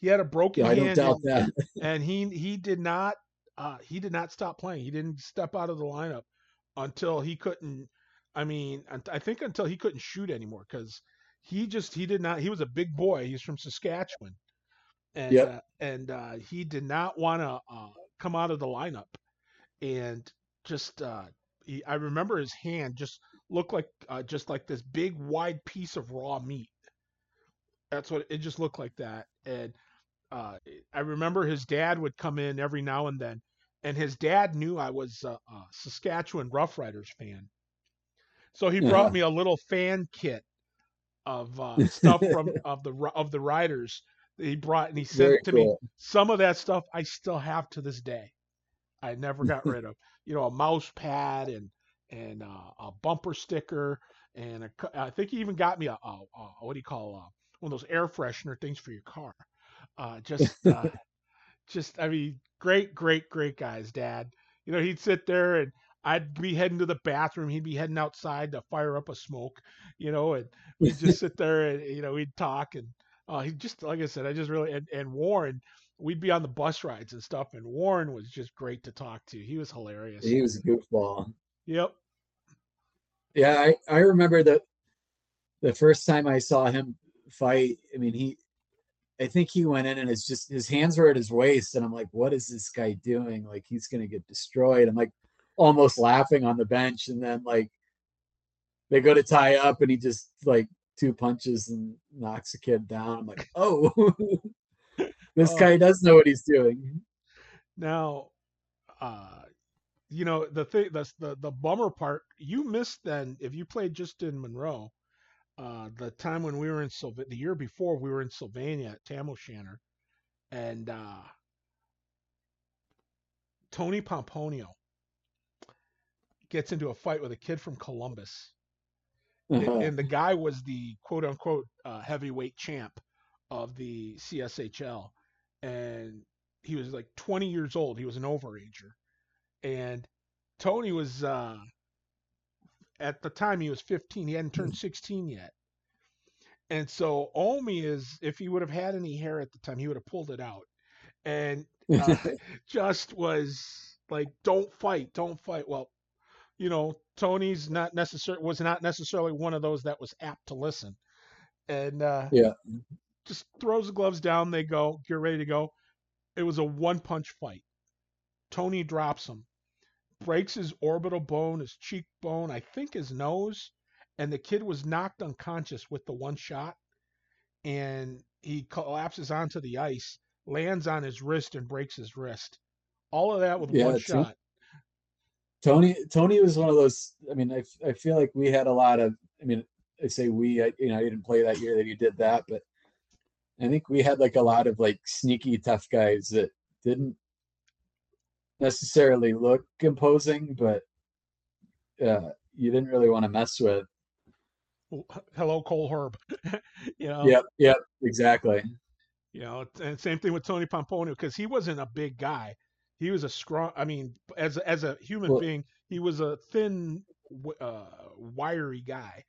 He had a broken yeah, hand, and, that. and he he did not uh, he did not stop playing. He didn't step out of the lineup until he couldn't. I mean, I think until he couldn't shoot anymore because he just he did not. He was a big boy. He's from Saskatchewan, and yep. uh, and uh, he did not want to uh, come out of the lineup, and just uh, he, I remember his hand just looked like uh, just like this big wide piece of raw meat. That's what it just looked like that, and uh, I remember his dad would come in every now and then, and his dad knew I was a, a Saskatchewan Roughriders fan, so he brought me a little fan kit of uh, stuff from of the of the riders he brought, and he sent Very to cool. me. Some of that stuff I still have to this day. I never got rid of. You know, a mouse pad and and uh, a bumper sticker, and a, I think he even got me a, a, a what do you call uh, one of those air freshener things for your car. Uh, just, uh, just, I mean, great, great, great guys, Dad. You know, he'd sit there and I'd be heading to the bathroom. He'd be heading outside to fire up a smoke, you know, and we'd just sit there and, you know, we'd talk. And uh, he just, like I said, I just really, and, and Warren, we'd be on the bus rides and stuff. And Warren was just great to talk to. He was hilarious. He was a goofball. Yep. Yeah. I, I remember that the first time I saw him fight, I mean, he, I think he went in and it's just his hands were at his waist, and I'm like, what is this guy doing? Like he's gonna get destroyed. I'm like almost laughing on the bench, and then like they go to tie up, and he just like two punches and knocks the kid down. I'm like, oh, this Oh. guy does know what he's doing. Now, uh, you know the thing, the, the the bummer part. You missed then if you played just in Monroe. Uh, the time when we were in Sylv- the year before we were in Sylvania at Tam O'Shanter, and uh, Tony Pomponio gets into a fight with a kid from Columbus, and, Uh-huh. and the guy was the quote unquote uh, heavyweight champ of the CSHL, and he was like 20 years old. He was an overager, and Tony was uh, at the time he was 15. He hadn't turned 16 yet, and so Omi is if he would have had any hair at the time, he would have pulled it out, and uh, just was like, "Don't fight, don't fight." Well, you know, Tony's not necessarily was not necessarily one of those that was apt to listen, and uh, Yeah. Just throws the gloves down. They go, get ready to go. It was a one punch fight. Tony drops him, breaks his orbital bone, his cheekbone, I think his nose, and the kid was knocked unconscious with the one shot, and he collapses onto the ice, lands on his wrist, and breaks his wrist. All of that with Yeah, one shot. Tony Tony was one of those. I mean, I, I feel like we had a lot of. I mean, I say we. I, you know, I didn't play that year that you did that, but I think we had like a lot of like sneaky tough guys that didn't necessarily look imposing, but uh, you didn't really want to mess with. Hello, Cole Herb. you know, Yep, yep, exactly. You know, and same thing with Tony Pomponio because he wasn't a big guy. He was a strong. I mean, as a- as a human Well- being, he was a thin, uh, wiry guy.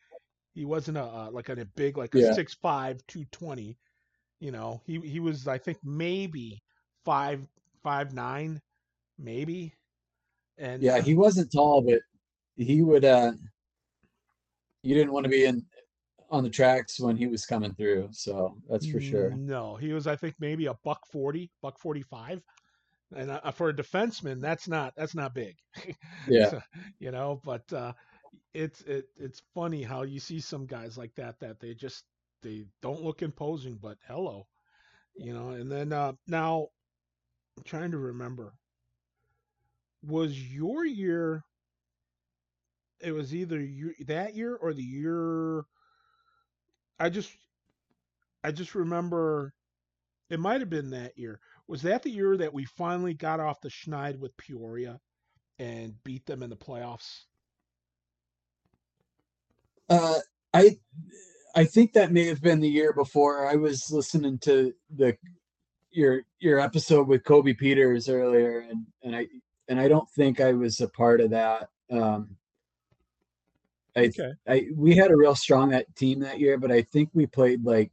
He wasn't a uh, like a big like a six five two twenty. You know, he he was I think maybe five five nine, maybe. And Yeah, he wasn't tall, but he would. uh You didn't want to be in on the tracks when he was coming through, so that's for sure. No, he was I think maybe a buck forty, buck forty five, and uh, for a defenseman, that's not that's not big. Yeah, So, you know, but uh, it's it it's funny how you see some guys like that that they just they don't look imposing, but hello, you know. And then uh, now, I'm trying to remember, was your year? It was either you, that year or the year. I just I just remember it might have been that year. Was that the year that we finally got off the schneid with Peoria and beat them in the playoffs? uh, I I think that may have been the year before. I was listening to the your your episode with Kobe Peters earlier, and and I and I don't think I was a part of that. Um, I Okay. I we had a real strong that team that year, but I think we played like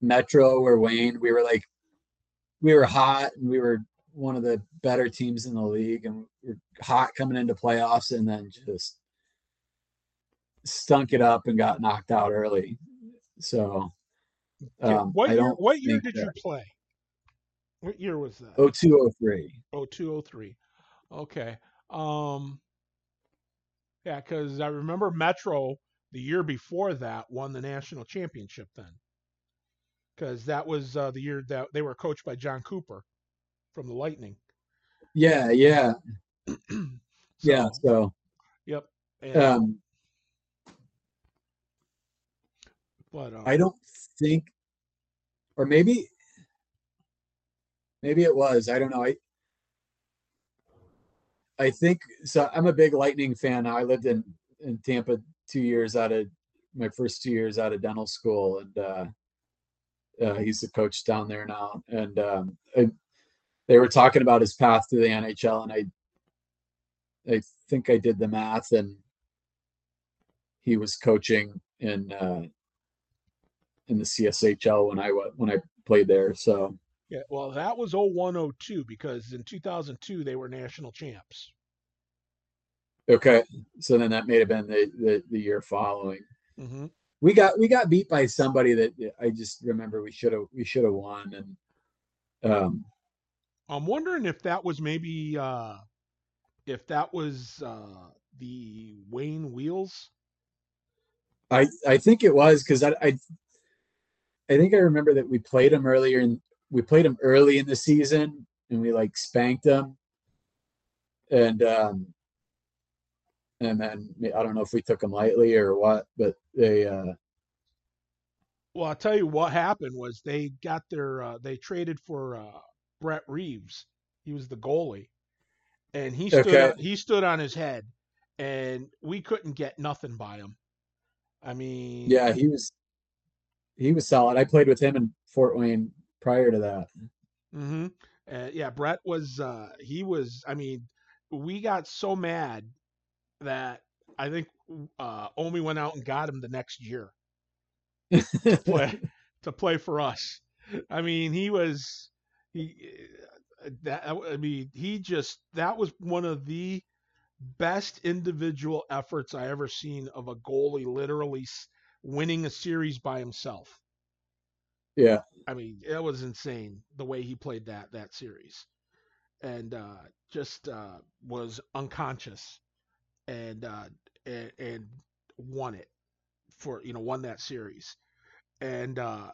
Metro or Wayne. We were like we were hot and we were one of the better teams in the league and we are hot coming into playoffs and then just stunk it up and got knocked out early. So um, what year? What year did you play? What year was that? Oh two oh three. Oh, 203. Okay. Um Yeah, cuz I remember Metro the year before that won the national championship then. Cuz that was uh, the year that they were coached by Jon Cooper from the Lightning. Yeah, yeah, yeah. So, So Yep. And, um but um, I don't think or maybe maybe it was. I don't know. I I think so I'm a big Lightning fan. I lived in in Tampa 2 years out of my first 2 years out of dental school and uh uh, he's the coach down there now, and um, I, they were talking about his path to the NHL, and I, I think I did the math, and he was coaching in uh, in the CSHL when I when I played there. So yeah, well, that was 0102 because in 2002 they were national champs. okay, so then that may have been the the, the year following. hmm we got we got beat by somebody that I just remember we should have we should have won and um I'm wondering if that was maybe uh if that was uh the Wayne Wheels. I I think it was because I, I I think I remember that we played them earlier and we played them early in the season and we like spanked them and um and then I don't know if we took them lightly or what, but they uh well, I'll tell you what happened was they got their uh, they traded for uh, Brett Reeves. He was the goalie, and he stood Okay. on, he stood on his head, and we couldn't get nothing by him. I mean, yeah, he was he was solid. I played with him in Fort Wayne prior to that. hmm Uh, yeah, Brett was. Uh, he was. I mean, we got so mad that I think uh, Omi went out and got him the next year to play to play for us. I mean, he was he uh, that. I mean, he just that was one of the best individual efforts I ever seen of a goalie literally winning a series by himself. Yeah. I mean, it was insane the way he played that that series, and uh, just uh, was unconscious, and, uh, and and won it for you know won that series, and uh,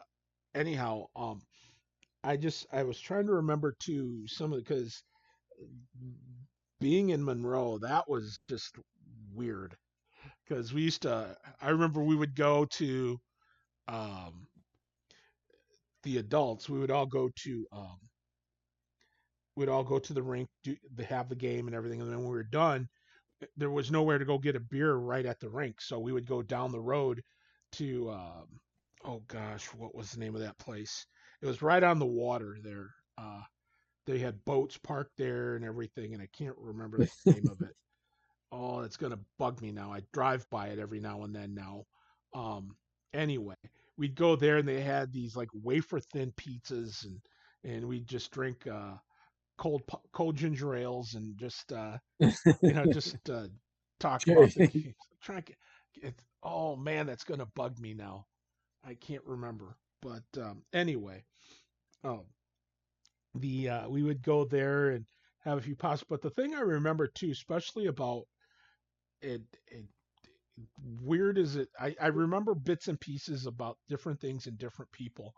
anyhow, um, I just I was trying to remember too some of the because being in Monroe that was just weird because we used to I remember we would go to um the adults, we would all go to um, we'd all go to the rink, do have the game and everything, and then when we were done, there was nowhere to go get a beer right at the rink, so we would go down the road to um, oh gosh, what was the name of that place? It was right on the water there. Uh, they had boats parked there and everything, and I can't remember the name of it. Oh, it's gonna bug me now. I drive by it every now and then now. Um, anyway, we'd go there and they had these like wafer thin pizzas and and we'd just drink uh, cold cold ginger ales and just uh, you know just uh, talk about the. Trying to get, oh man, that's gonna bug me now. I can't remember, but um, anyway, oh, the uh, we would go there and have a few pops. But the thing I remember too, especially about it, it weird as it I, I remember bits and pieces about different things and different people.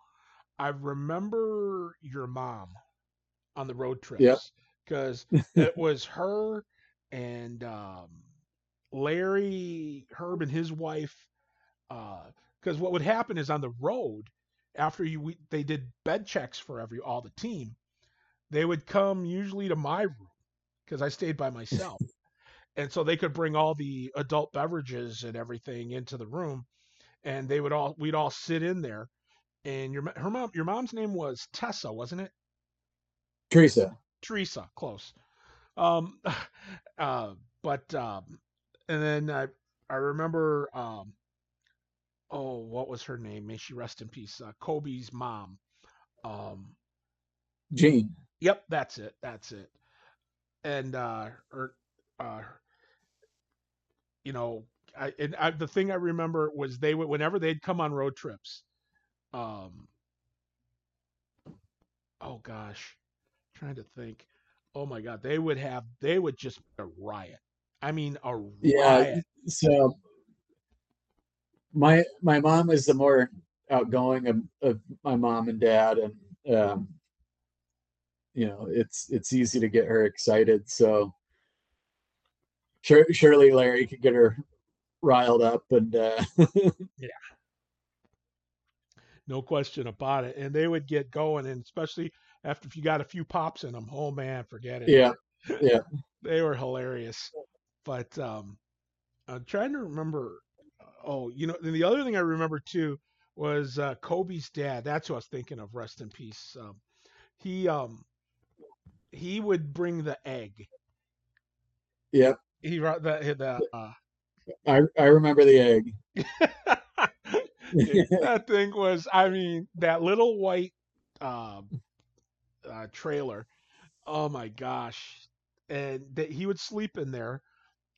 I remember your mom on the road trips because it was her and um, Larry Herb and his wife. Because what would happen is on the road after you we, they did bed checks for every all the team, they would come usually to my room because I stayed by myself and so they could bring all the adult beverages and everything into the room and they would all we'd all sit in there and your her mom your mom's name was Tessa wasn't it Teresa. Teresa close um uh but um and then I I remember um oh what was her name may she rest in peace uh, Kobe's mom um Jean. Yep, that's it. That's it. And uh, or uh, you know, I and I, the thing I remember was they would whenever they'd come on road trips. Um. Oh gosh, trying to think. Oh my God, they would have they would just be a riot. I mean, a Yeah. riot. So my my mom is the more outgoing of, of my mom and dad and um you know it's it's easy to get her excited so sure, surely larry could get her riled up and uh no question about it. And they would get going, and especially after if you got a few pops in them, oh man, forget it. yeah yeah they were hilarious. But um, I'm trying to remember. Oh, you know, and the other thing I remember too was uh, Kobe's dad. That's who I was thinking of. Rest in peace. Um, he um, he would bring the egg. Yep. He brought the the. Uh, i i remember the egg that thing was, I mean, that little white um, uh, trailer. Oh my gosh! And that he would sleep in there,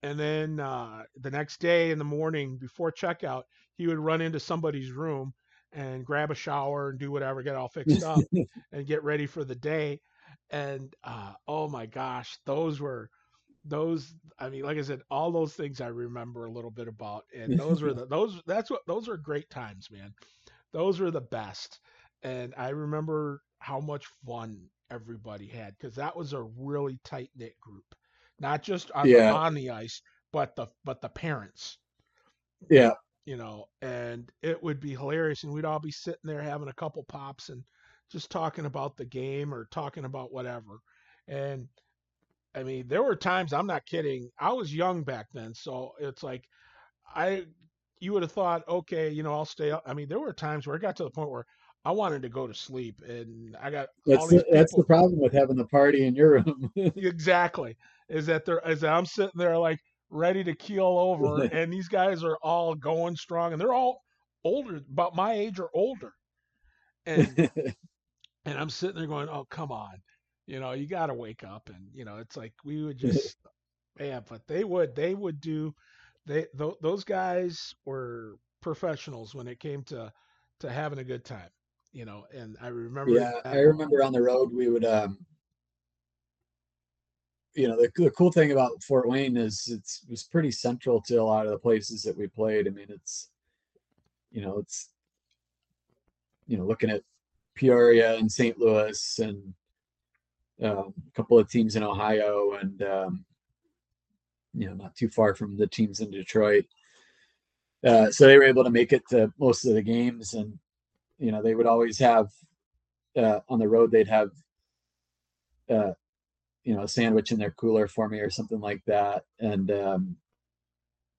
and then uh, the next day in the morning before checkout, he would run into somebody's room and grab a shower and do whatever, get all fixed up, and get ready for the day. And uh, oh my gosh, those were those. I mean, like I said, all those things I remember a little bit about, and those were the those. That's what those are great times, man. Those were the best, and I remember how much fun everybody had because that was a really tight knit group, not just on, Yeah. on the ice, but the but the parents Yeah. you know, and it would be hilarious. And we'd all be sitting there having a couple pops and just talking about the game or talking about whatever. And I mean, there were times, I'm not kidding, I was young back then. So it's like, I, you would have thought, okay, you know, I'll stay up. I mean, there were times where it got to the point where I wanted to go to sleep and I got that's the, that's the problem with having the party in your room. exactly is that there is that I'm sitting there like ready to keel over and these guys are all going strong and they're all older about my age or older and and I'm sitting there going oh come on you know you got to wake up and you know it's like we would just yeah but they would they would do they th- those guys were professionals when it came to to having a good time you know and I remember yeah, I remember on the road we would um you know the, the cool thing about Fort Wayne is it's it was pretty central to a lot of the places that we played. I mean it's you know it's you know looking at Peoria and St. Louis and um, a couple of teams in Ohio and um, you know not too far from the teams in Detroit. Uh, so they were able to make it to most of the games and you know they would always have uh, on the road they'd have uh, you know a sandwich in their cooler for me or something like that and um,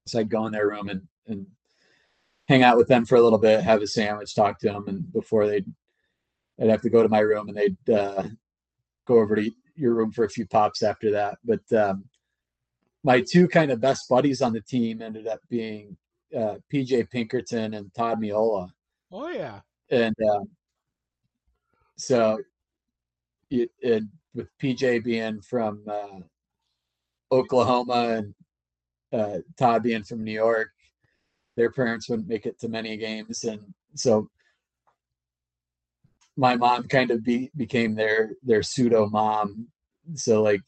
so i'd go in their room and, and hang out with them for a little bit have a sandwich talk to them and before they'd i'd have to go to my room and they'd uh, go over to your room for a few pops after that. But um, my two kind of best buddies on the team ended up being uh, pj pinkerton and todd miola. Oh yeah. And um, so it, it with PJ being from uh, Oklahoma and uh, Todd being from New York, their parents wouldn't make it to many games, and so my mom kind of be, became their their pseudo mom. So like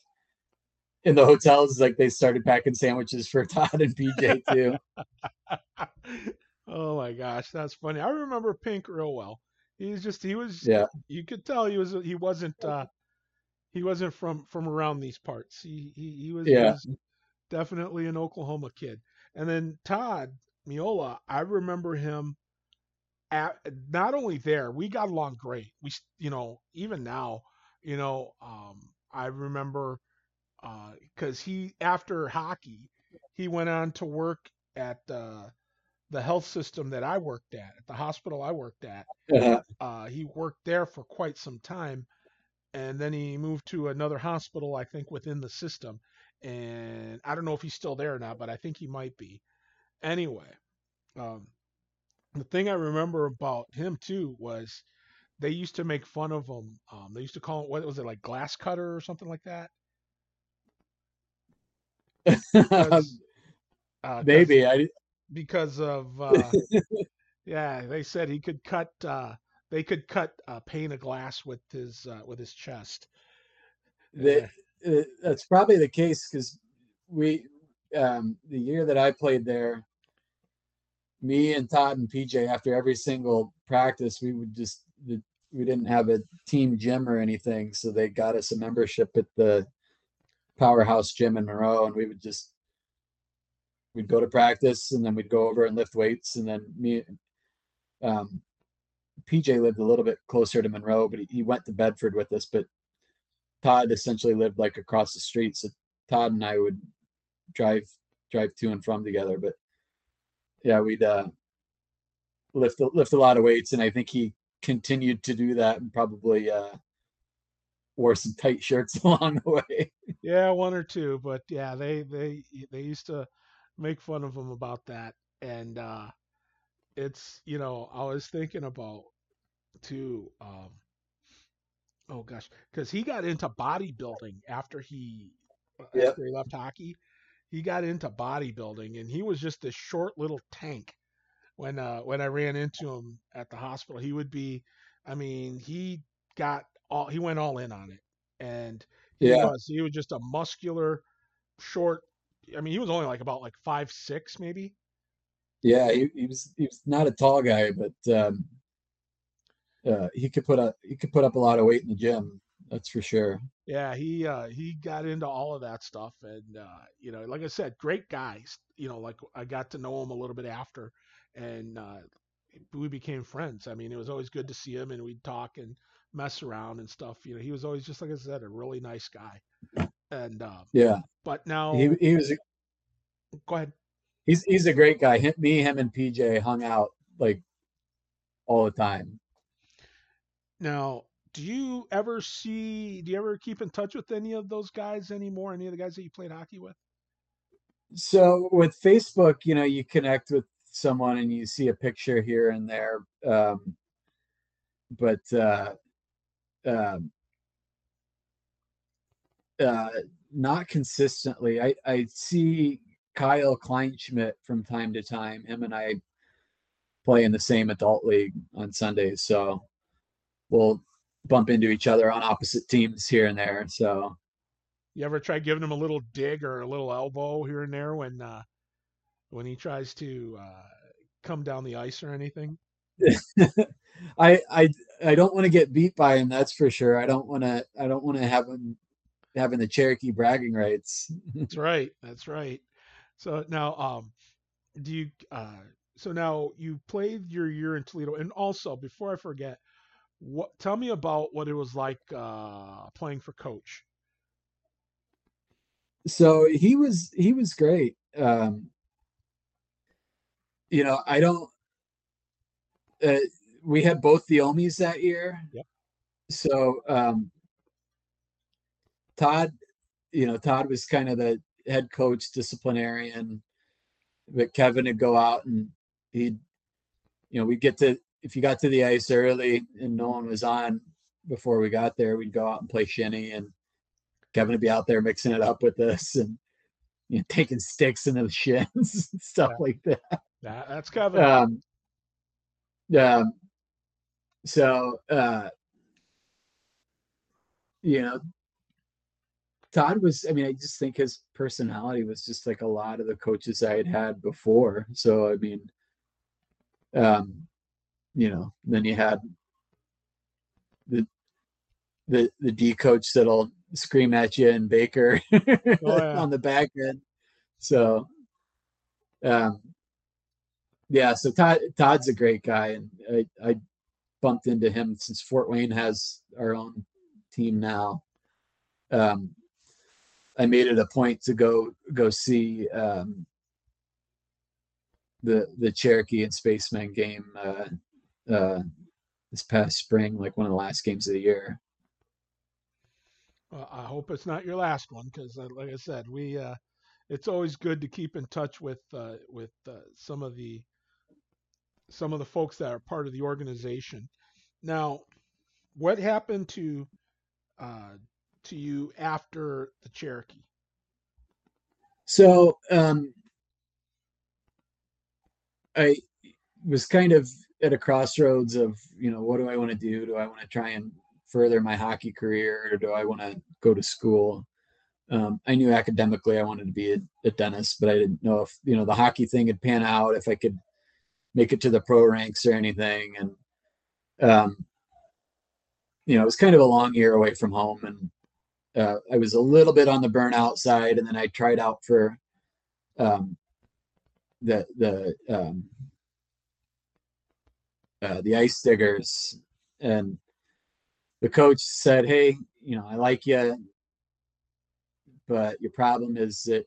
in the hotels, like they started packing sandwiches for Todd and PJ too. oh my gosh, that's funny. I remember Pink real well. He's just he was Yeah. you could tell he was he wasn't uh he wasn't from from around these parts. He he, he was, he Yeah. was definitely an Oklahoma kid. And then Todd Miola, I remember him at not only there, we got along great. We you know, even now, you know, um I remember uh cuz he after hockey, he went on to work at uh the health system that I worked at, at the hospital I worked at Uh, uh, he worked there for quite some time, and then he moved to another hospital, I think, within the system. And I don't know if he's still there or not, but I think he might be. Anyway, um, the thing I remember about him too was they used to make fun of him. Um, they used to call him what was it like glass cutter or something like that? 'Cause, uh, maybe I because of uh, yeah they said he could cut uh, they could cut a pane of glass with his uh, with his chest the, uh, that's probably the case because we um the year that I played there, me and Todd and PJ after every single practice we would just we didn't have a team gym or anything, so they got us a membership at the powerhouse gym in Monroe, and we would just we'd go to practice and then we'd go over and lift weights, and then me um PJ lived a little bit closer to Monroe, but he, he went to Bedford with us, but Todd essentially lived like across the street. So Todd and I would drive drive to and from together. But yeah, we'd uh lift lift a lot of weights and I think he continued to do that and probably uh wore some tight shirts along the way. yeah one or two but yeah they they they used to make fun of him about that and uh it's you know i was thinking about too um oh gosh because he got into bodybuilding after he Yep. after he left hockey he got into bodybuilding, and he was just this short little tank. When uh, when I ran into him at the hospital, he would be, I mean, he got all he went all in on it, and he Yeah. was he was just a muscular, short. I mean, he was only like about like five six maybe. Yeah, he, he was he was not a tall guy, but um, uh, he could put up he could put up a lot of weight in the gym. That's for sure. Yeah, he uh he got into all of that stuff and uh you know, like I said, great guys. You know, like I got to know him a little bit after and uh we became friends. I mean, it was always good to see him and we'd talk and mess around and stuff. You know, he was always just like I said, a really nice guy. And uh Yeah, but now he he was go ahead. he's he's a great guy. Him, me, him, and PJ hung out like all the time. Now, do you ever see do you ever keep in touch with any of those guys anymore? Any of the guys that you played hockey with? So with Facebook, you know, you connect with someone and you see a picture here and there, um, but uh, um, uh, not consistently. I I see Kyle Kleinschmidt from time to time. Him and I play in the same adult league on Sundays, so we'll bump into each other on opposite teams here and there. So You ever try giving him a little dig or a little elbow here and there when uh, when he tries to uh, come down the ice or anything? I I I don't want to get beat by him. That's for sure. I don't want to. I don't want to have him having the Cherokee bragging rights. That's right. That's right. So now, um, do you? Uh, so now you played your year in Toledo, and also before I forget, what? Tell me about what it was like uh, playing for Coach. So he was he was great. Um, you know, I don't. Uh, we had both the Omis that year. Yep. So um, Todd, you know, Todd was kind of the head coach, disciplinarian, but Kevin would go out and he'd, you know, we'd get to if you got to the ice early and no one was on before we got there, we'd go out and play shinny and Kevin would be out there mixing it up with us and you know, taking sticks into the shins and stuff Yeah. like that. That, that's Kevin. Um, um, so, uh, you know, Todd was, I mean, I just think his personality was just like a lot of the coaches I had had before. So, I mean, um, you know, then you had the, the, the D coach that'll scream at you and Baker yeah. on the back end. So, um, yeah, so Todd Todd's a great guy, and I, I bumped into him since Fort Wayne has our own team now. Um, I made it a point to go go see um, the the Cherokee and Spaceman game uh, uh, this past spring, like one of the last games of the year. Well, I hope it's not your last one because, uh, like I said, we uh, it's always good to keep in touch with uh, with uh, some of the some of the folks that are part of the organization. Now, what happened to uh, to you after the Cherokee? So um, I was kind of at a crossroads of, you know, what do I want to do? Do I want to try and further my hockey career or do I want to go to school? Um, I knew academically I wanted to be a, a dentist, but I didn't know if, you know, the hockey thing would pan out, if I could make it to the pro ranks or anything. And, um, you know, it was kind of a long year away from home and uh, I was a little bit on the burnout side, and then I tried out for um, the the um, uh, the ice diggers, and the coach said, "Hey, you know, I like you, but your problem is that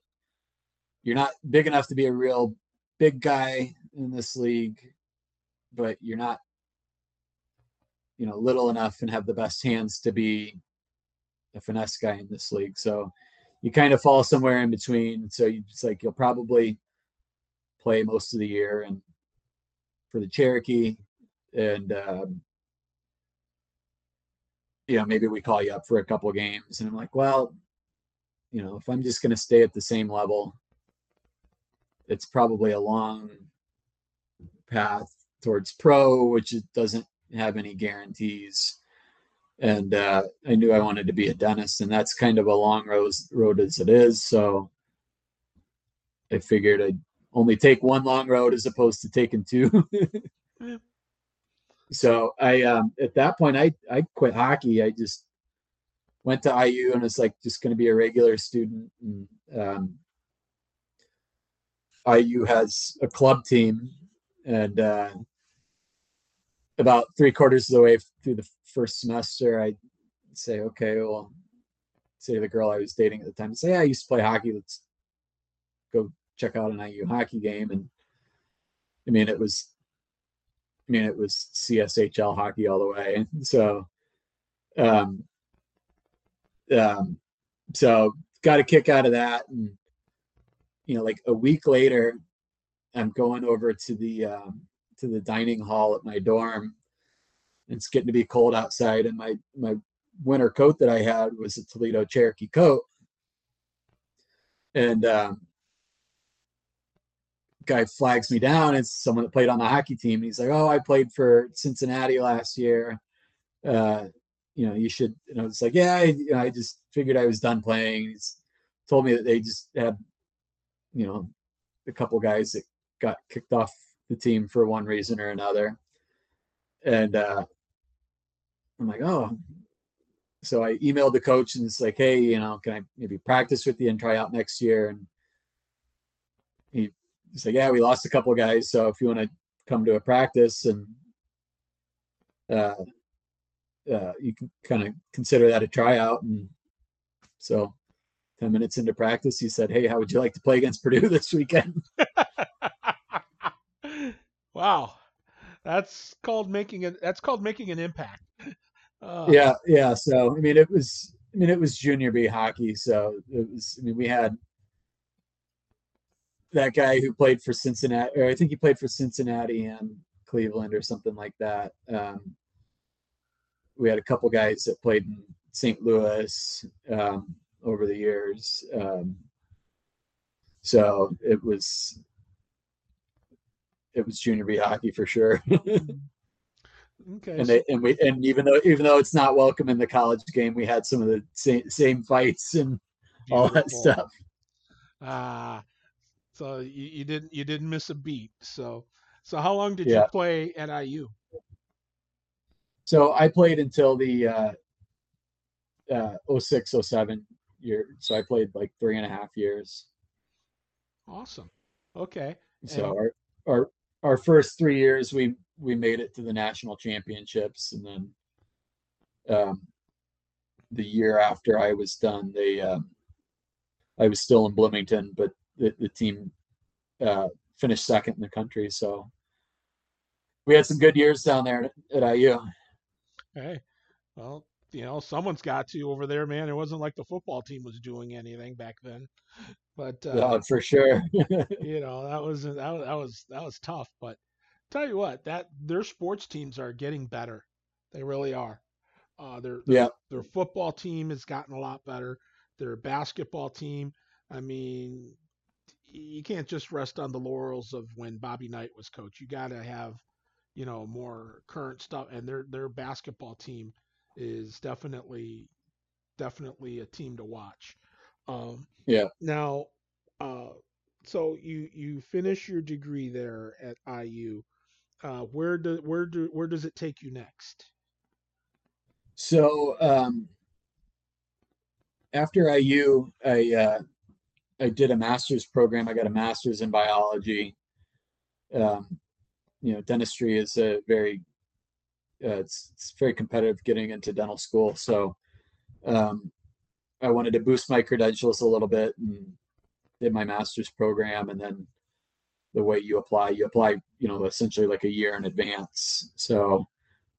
you're not big enough to be a real big guy in this league, but you're not, you know, little enough and have the best hands to be." a finesse guy in this league. So you kind of fall somewhere in between. So you it's like you'll probably play most of the year and for the Cherokee and um, you know maybe we call you up for a couple games and I'm like well you know if I'm just going to stay at the same level it's probably a long path towards pro, which it doesn't have any guarantees. And uh, I knew I wanted to be a dentist, and that's kind of a long road, road as it is. So I figured I'd only take one long road as opposed to taking two. So I, um, at that point, I I quit hockey. I just went to IU and was like just going to be a regular student. And, um, IU has a club team, and uh, about three quarters of the way through the first semester, I say, okay, well, say to the girl I was dating at the time, say, yeah, I used to play hockey. Let's go check out an IU hockey game. And I mean, it was, mean, it was CSHL hockey all the way. So, um, um, so got a kick out of that. And, you know, like a week later, I'm going over to the, um, to the dining hall at my dorm. And it's getting to be cold outside, and my my winter coat that I had was a Toledo Cherokee coat. And um, guy flags me down. It's someone that played on the hockey team. he's like, "Oh, I played for Cincinnati last year. Uh, you know, you should." And I was like, "Yeah, I, you know, I just figured I was done playing." He's told me that they just had, you know, a couple guys that got kicked off the team for one reason or another. And uh, I'm like, oh. So I emailed the coach and it's like, hey, you know, can I maybe practice with you and try out next year? And he's like, yeah, we lost a couple guys, so if you want to come to a practice and uh, uh, you can kind of consider that a tryout. And so 10 minutes into practice, he said, Hey, how would you like to play against Purdue this weekend? Wow, that's called making it. That's called making an impact. Uh, yeah, yeah. So I mean, it was. I mean, it was junior B hockey. So it was. I mean, we had that guy who played for Cincinnati, or I think he played for Cincinnati and Cleveland or something like that. Um, we had a couple guys that played in St. Louis um, over the years. Um, so it was it was junior B hockey for sure. okay. And they and we and even though even though it's not welcome in the college game, we had some of the same same fights and Beautiful. all that stuff. Ah, uh, so you, you, didn't you didn't miss a beat. So so how long did yeah. you play at IU? So I played until the uh, uh, 06, 07 year. So I played like three and a half years. Awesome. Okay. So and... our, our our first three years we we made it to the national championships and then um, the year after I was done they uh, I was still in Bloomington but the, the team uh, finished second in the country so we had some good years down there at, at IU. Hey, well, you know, someone's got to over there, man. It wasn't like the football team was doing anything back then, but uh, yeah, for sure. you know, that was that, that was that was tough. But tell you what, that their sports teams are getting better. They really are. Uh, their, their yeah, their football team has gotten a lot better. Their basketball team, I mean, you can't just rest on the laurels of when Bobby Knight was coach. You got to have, you know, more current stuff. And their their basketball team is definitely definitely a team to watch. Um, yeah. Now, uh, so you you finish your degree there at IU. Uh, where do where do where does it take you next? So um, after IU, I uh, I did a master's program. I got a master's in biology. Um, you know, dentistry is a very uh, it's, it's very competitive getting into dental school. So um, I wanted to boost my credentials a little bit and did my master's program. And then the way you apply, you apply, you know, essentially like a year in advance. So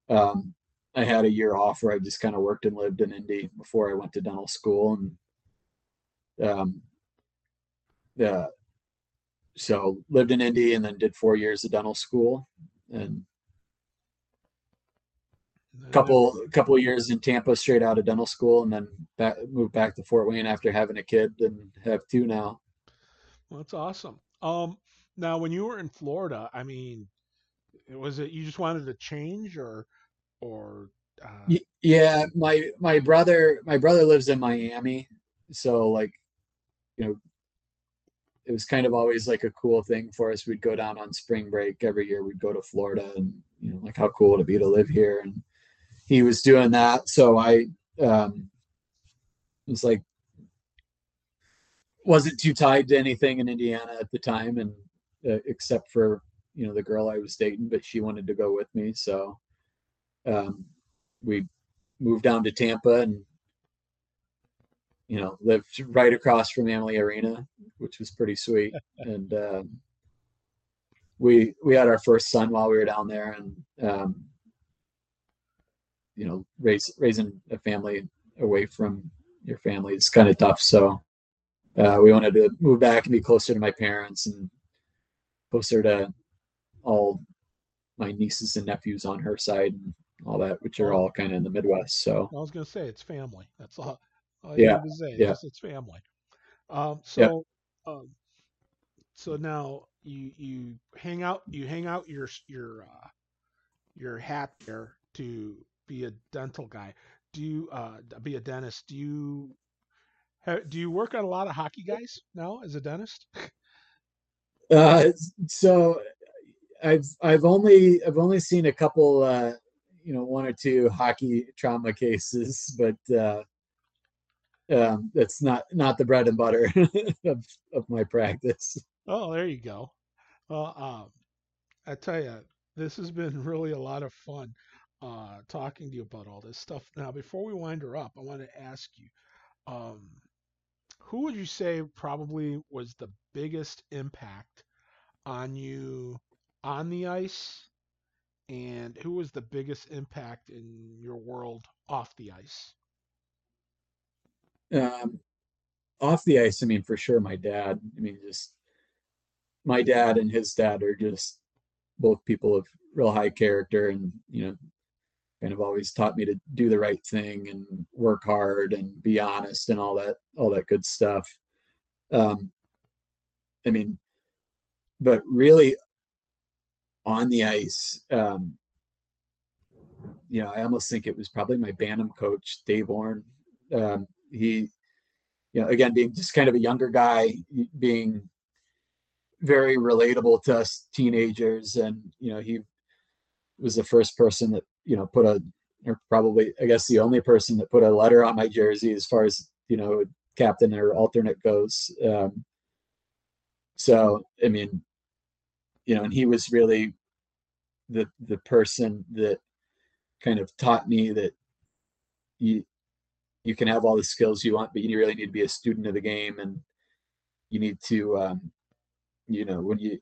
um, I had a year off where I just kind of worked and lived in Indy before I went to dental school. And um, yeah, so lived in Indy and then did four years of dental school and couple couple years in Tampa straight out of dental school and then back, moved back to Fort Wayne after having a kid and have two now. Well, that's awesome. Um, now when you were in Florida, I mean, was it you just wanted to change or or uh, yeah, my my brother my brother lives in Miami, so like, you know, it was kind of always like a cool thing for us. We'd go down on spring break every year. We'd go to Florida, and you know, like how cool would it be to live here? And he was doing that, so I um, was like, wasn't too tied to anything in Indiana at the time, and uh, except for you know the girl I was dating, but she wanted to go with me, so um, we moved down to Tampa and you know lived right across from Amalie Arena, which was pretty sweet. and um, we we had our first son while we were down there, and um, you know raise, raising a family away from your family is kind of tough. So uh, we wanted to move back and be closer to my parents and closer to all my nieces and nephews on her side and all that, which are all kind of in the Midwest. So I was going to say it's family. That's all. All yeah, yeah, it's, it's family. Um, so, yeah. um, so now you you hang out you hang out your your uh, your hat there to be a dental guy. Do you uh, be a dentist? Do you do you work on a lot of hockey guys now as a dentist? Uh, so I've I've only I've only seen a couple uh, you know one or two hockey trauma cases, but uh, um, that's not not the bread and butter of of my practice. Oh, there you go. Well, um, I tell you, this has been really a lot of fun uh, talking to you about all this stuff. Now, before we wind her up, I want to ask you, um, who would you say probably was the biggest impact on you on the ice and who was the biggest impact in your world off the ice? Um, off the ice, I mean, for sure, my dad. I mean, just my dad and his dad are just both people of real high character, and you know, kind of always taught me to do the right thing and work hard and be honest and all that, all that good stuff. Um, I mean, but really on the ice, um, you know, I almost think it was probably my Bantam coach, Dave Orn. Um, he, you know, again, being just kind of a younger guy, being very relatable to us teenagers. And, you know, he was the first person that, you know, put a, or probably, I guess, the only person that put a letter on my jersey as far as, you know, captain or alternate goes. Um, so, I mean, you know, and he was really the the person that kind of taught me that you you can have all the skills you want, but you really need to be a student of the game, and you need to, um, you know, when you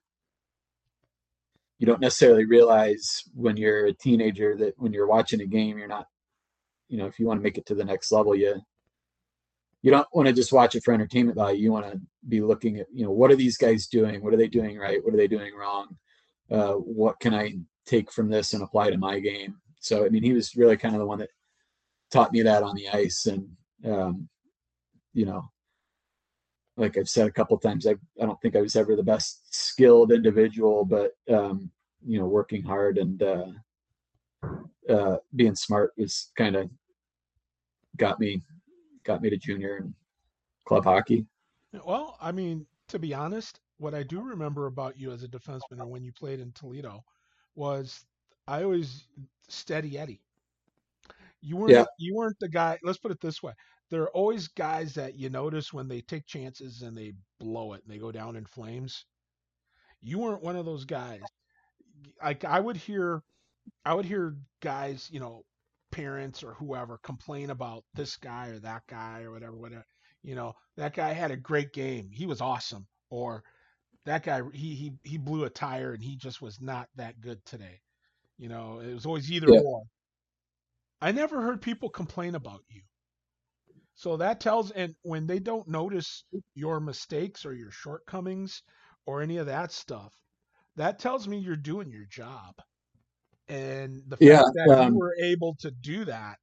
you don't necessarily realize when you're a teenager that when you're watching a game, you're not, you know, if you want to make it to the next level, you you don't want to just watch it for entertainment value. You want to be looking at, you know, what are these guys doing? What are they doing right? What are they doing wrong? Uh, what can I take from this and apply to my game? So, I mean, he was really kind of the one that taught me that on the ice. And, um, you know, like I've said a couple times, I, I don't think I was ever the best skilled individual, but, um, you know, working hard and uh, uh, being smart was kind of got me got me to junior and club hockey. Well, I mean, to be honest, what I do remember about you as a defenseman or when you played in Toledo was I always steady Eddie. You weren't yeah. you weren't the guy. Let's put it this way: there are always guys that you notice when they take chances and they blow it and they go down in flames. You weren't one of those guys. Like I would hear, I would hear guys, you know, parents or whoever complain about this guy or that guy or whatever, whatever. You know, that guy had a great game. He was awesome. Or that guy he he he blew a tire and he just was not that good today. You know, it was always either yeah. or. I never heard people complain about you. So that tells and when they don't notice your mistakes or your shortcomings or any of that stuff, that tells me you're doing your job and the fact yeah, that um, you were able to do that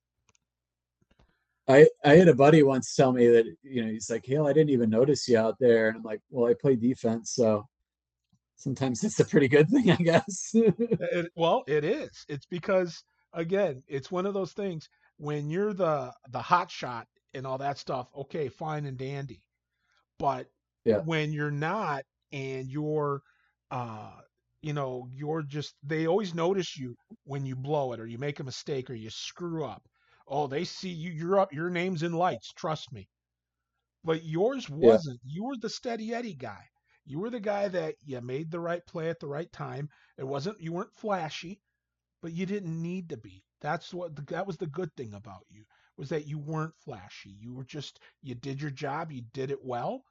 I, I had a buddy once tell me that you know he's like Hale I didn't even notice you out there and I'm like well I play defense so sometimes it's a pretty good thing, I guess. It, well, it is. It's because again, it's one of those things when you're the the hot shot and all that stuff. Okay, fine and dandy, but Yeah. when you're not and you're, uh, you know, you're just they always notice you when you blow it or you make a mistake or you screw up. Oh, they see you. You're up. Your name's in lights. Trust me. But yours wasn't. You were the steady Eddie guy. You were the guy that you made the right play at the right time. It wasn't. You weren't flashy, but you didn't need to be. That's what the, that was the good thing about you was that you weren't flashy. You were just you did your job. You did it well,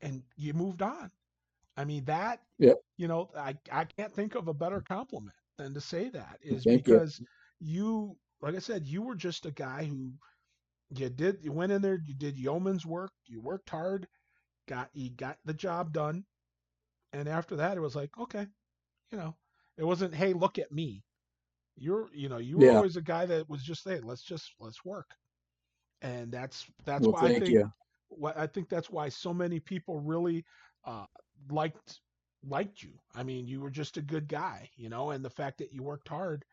and you moved on. I mean that. Yeah. You know, I I can't think of a better compliment than to say that is Thank you. because you, like I said, you were just a guy who you did you went in there, you did yeoman's work, you worked hard, got you got the job done, and after that it was like, okay, you know, it wasn't, hey, look at me. You're you know, you were Yeah. always a guy that was just saying, let's just let's work. And that's that's Well, why I think you. what I think that's why so many people really uh, liked liked you. I mean, you were just a good guy, you know, and the fact that you worked hard,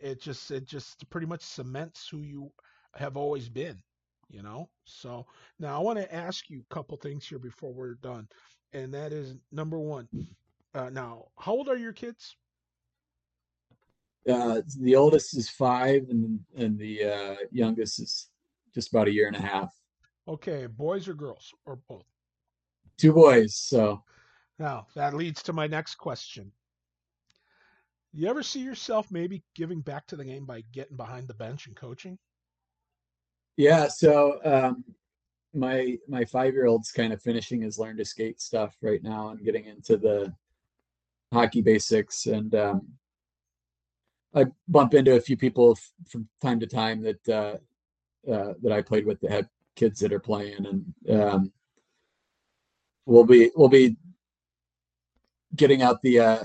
it just it just pretty much cements who you have always been, you know. So now I want to ask you a couple things here before we're done, and that is number one. Uh, now, how old are your kids? Uh, the oldest is five, and and the uh, youngest is just about a year and a half. Okay, boys or girls or both? Two boys. So Now that leads to my next question. You ever see yourself maybe giving back to the game by getting behind the bench and coaching? yeah. So um, my my five year old's kind of finishing his learn to skate stuff right now and getting into the hockey basics. And um, I bump into a few people f- from time to time that uh, uh, that I played with that have kids that are playing, and um, we'll be we'll be getting out the uh,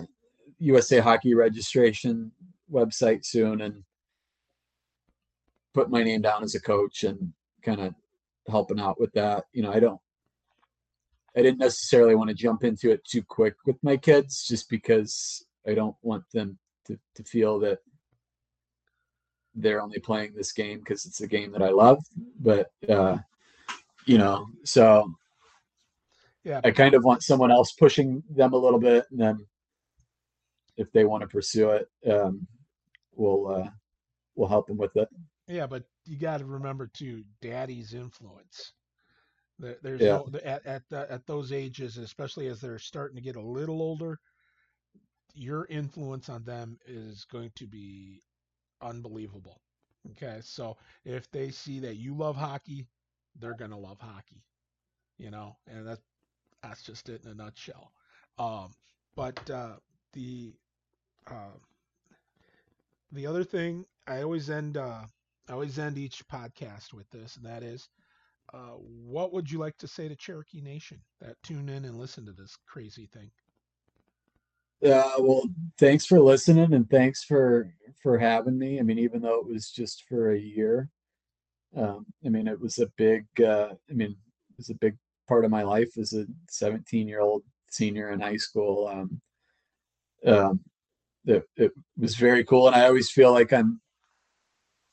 USA Hockey registration website soon and put my name down as a coach and kind of helping out with that. You know, I don't I didn't necessarily want to jump into it too quick with my kids just because I don't want them to, to feel that they're only playing this game because it's a game that I love. But uh, you know, so Yeah, I kind of want someone else pushing them a little bit, and then if they want to pursue it, um, we'll uh, we'll help them with it. yeah, but you got to remember too, daddy's influence. There's Yeah. no at at the, at those ages, especially as they're starting to get a little older, your influence on them is going to be unbelievable. Okay, so if they see that you love hockey, they're gonna love hockey. You know, and that's that's just it in a nutshell. Um, but uh, the uh, the other thing I always end uh, I always end each podcast with this, and that is, uh, what would you like to say to Cherokee Nation that tune in and listen to this crazy thing? Uh, well, thanks for listening and thanks for for having me. I mean, even though it was just for a year, um, I mean, it was a big. Uh, I mean, it was a big part of my life as a 17 year old senior in high school. Um, um, it, it was very cool, and I always feel like I'm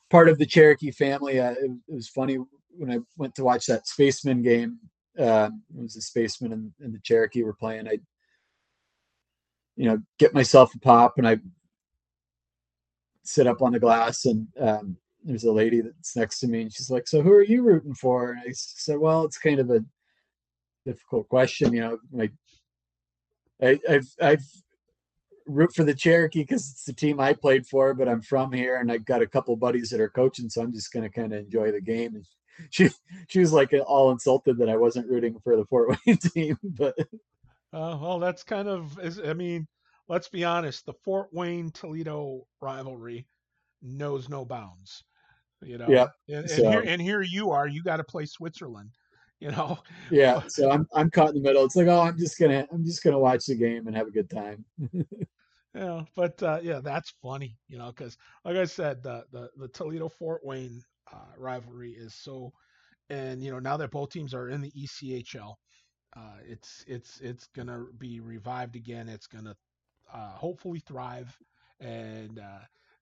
part of the Cherokee family. Uh, it, it was funny when I went to watch that Spaceman game. Uh, it was the Spaceman and, and the Cherokee were playing. I you know, get myself a pop and I sit up on the glass and um, there's a lady that's next to me and she's like, so who are you rooting for? And I said, well, it's kind of a difficult question. You know, like I, I've, I've root for the Cherokee because it's the team I played for, but I'm from here and I've got a couple buddies that are coaching. So I'm just going to kind of enjoy the game. And she, she was like all insulted that I wasn't rooting for the Fort Wayne team, but Uh, well, that's kind of, is, I mean, let's be honest. The Fort Wayne Toledo rivalry knows no bounds. You know, Yeah, and, and so- here and here you are. You got to play Switzerland. You know, yeah so i'm i'm caught in the middle it's like oh i'm just gonna i'm just gonna watch the game and have a good time Yeah, but uh, yeah, that's funny, you know, because like I said, the the, the Toledo Fort Wayne uh, rivalry is so, and you know now that both teams are in the ECHL, Uh, it's it's it's gonna be revived again. It's gonna uh, hopefully thrive, and uh,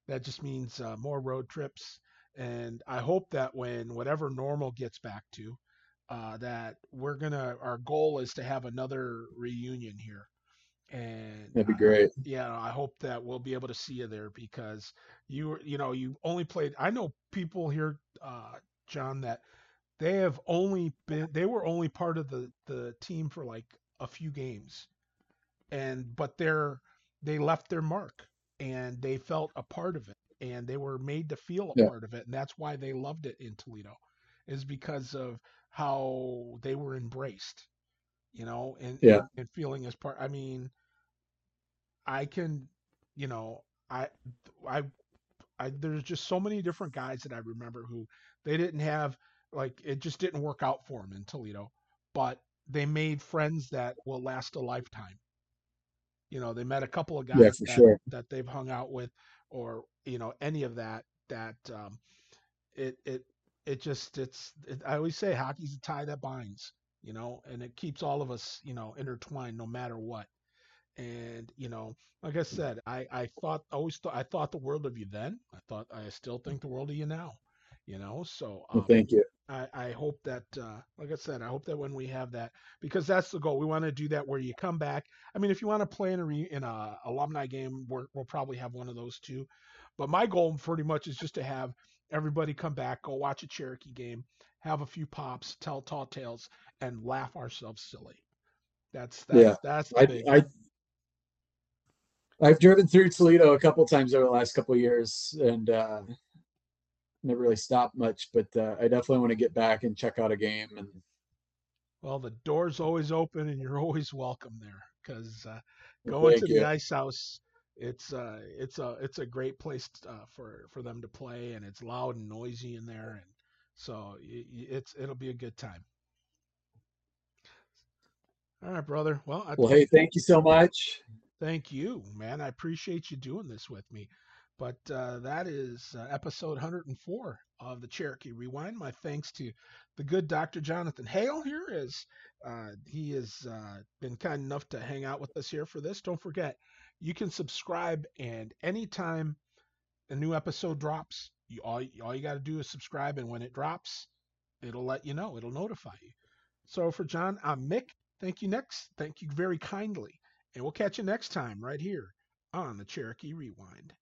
that just means uh, more road trips. And I hope that when whatever normal gets back to, uh, that we're gonna our goal is to have another reunion here. And That'd be great. yeah, I hope that we'll be able to see you there because you you know you only played. I know people here, uh, Jon, that they have only been they were only part of the the team for like a few games, and but they're they left their mark and they felt a part of it and they were made to feel a Yeah. part of it and that's why they loved it in Toledo is because of how they were embraced you know and Yeah. and, and feeling as part I mean I can you know I I I there's just so many different guys that I remember who they didn't have like it just didn't work out for him in Toledo but they made friends that will last a lifetime. You know they met a couple of guys Yeah, that, sure. that they've hung out with or you know any of that that um it it it just it's it, i always say hockey's a tie that binds you know and it keeps all of us you know intertwined no matter what. And you know like i said i i thought always thought i thought the world of you then. I thought i still think the world of you now you know so Well, um, thank you. I, I hope that, uh, like I said, I hope that when we have that, because that's the goal. We want to do that where you come back. I mean, if you want to play in a re, in a alumni game, we're, we'll probably have one of those too. But my goal pretty much is just to have everybody come back, go watch a Cherokee game, have a few pops, tell tall tales, and laugh ourselves silly. That's that's Yeah. that's the I, big. I I've driven through Toledo a couple times over the last couple of years and uh never really stopped much, but uh, I definitely want to get back and check out a game and Well, the door's always open and you're always welcome there because uh, going thank to the ice house, it's uh, it's a it's a great place uh, for for them to play and it's loud and noisy in there and so y- it's it'll be a good time. All right, brother. Well, I well hey, thank you so much. Thank you, man. I appreciate you doing this with me. But uh, that is uh, episode 104 of the Cherokee Rewind. My thanks to the good Dr. Jonathan Hale here is uh, he has uh, been kind enough to hang out with us here for this. Don't forget, you can subscribe, and anytime a new episode drops, you all all you got to do is subscribe, and when it drops, it'll let you know. It'll notify you. So for Jon, I'm Mick. Thank you next. Thank you very kindly. And we'll catch you next time right here on the Cherokee Rewind.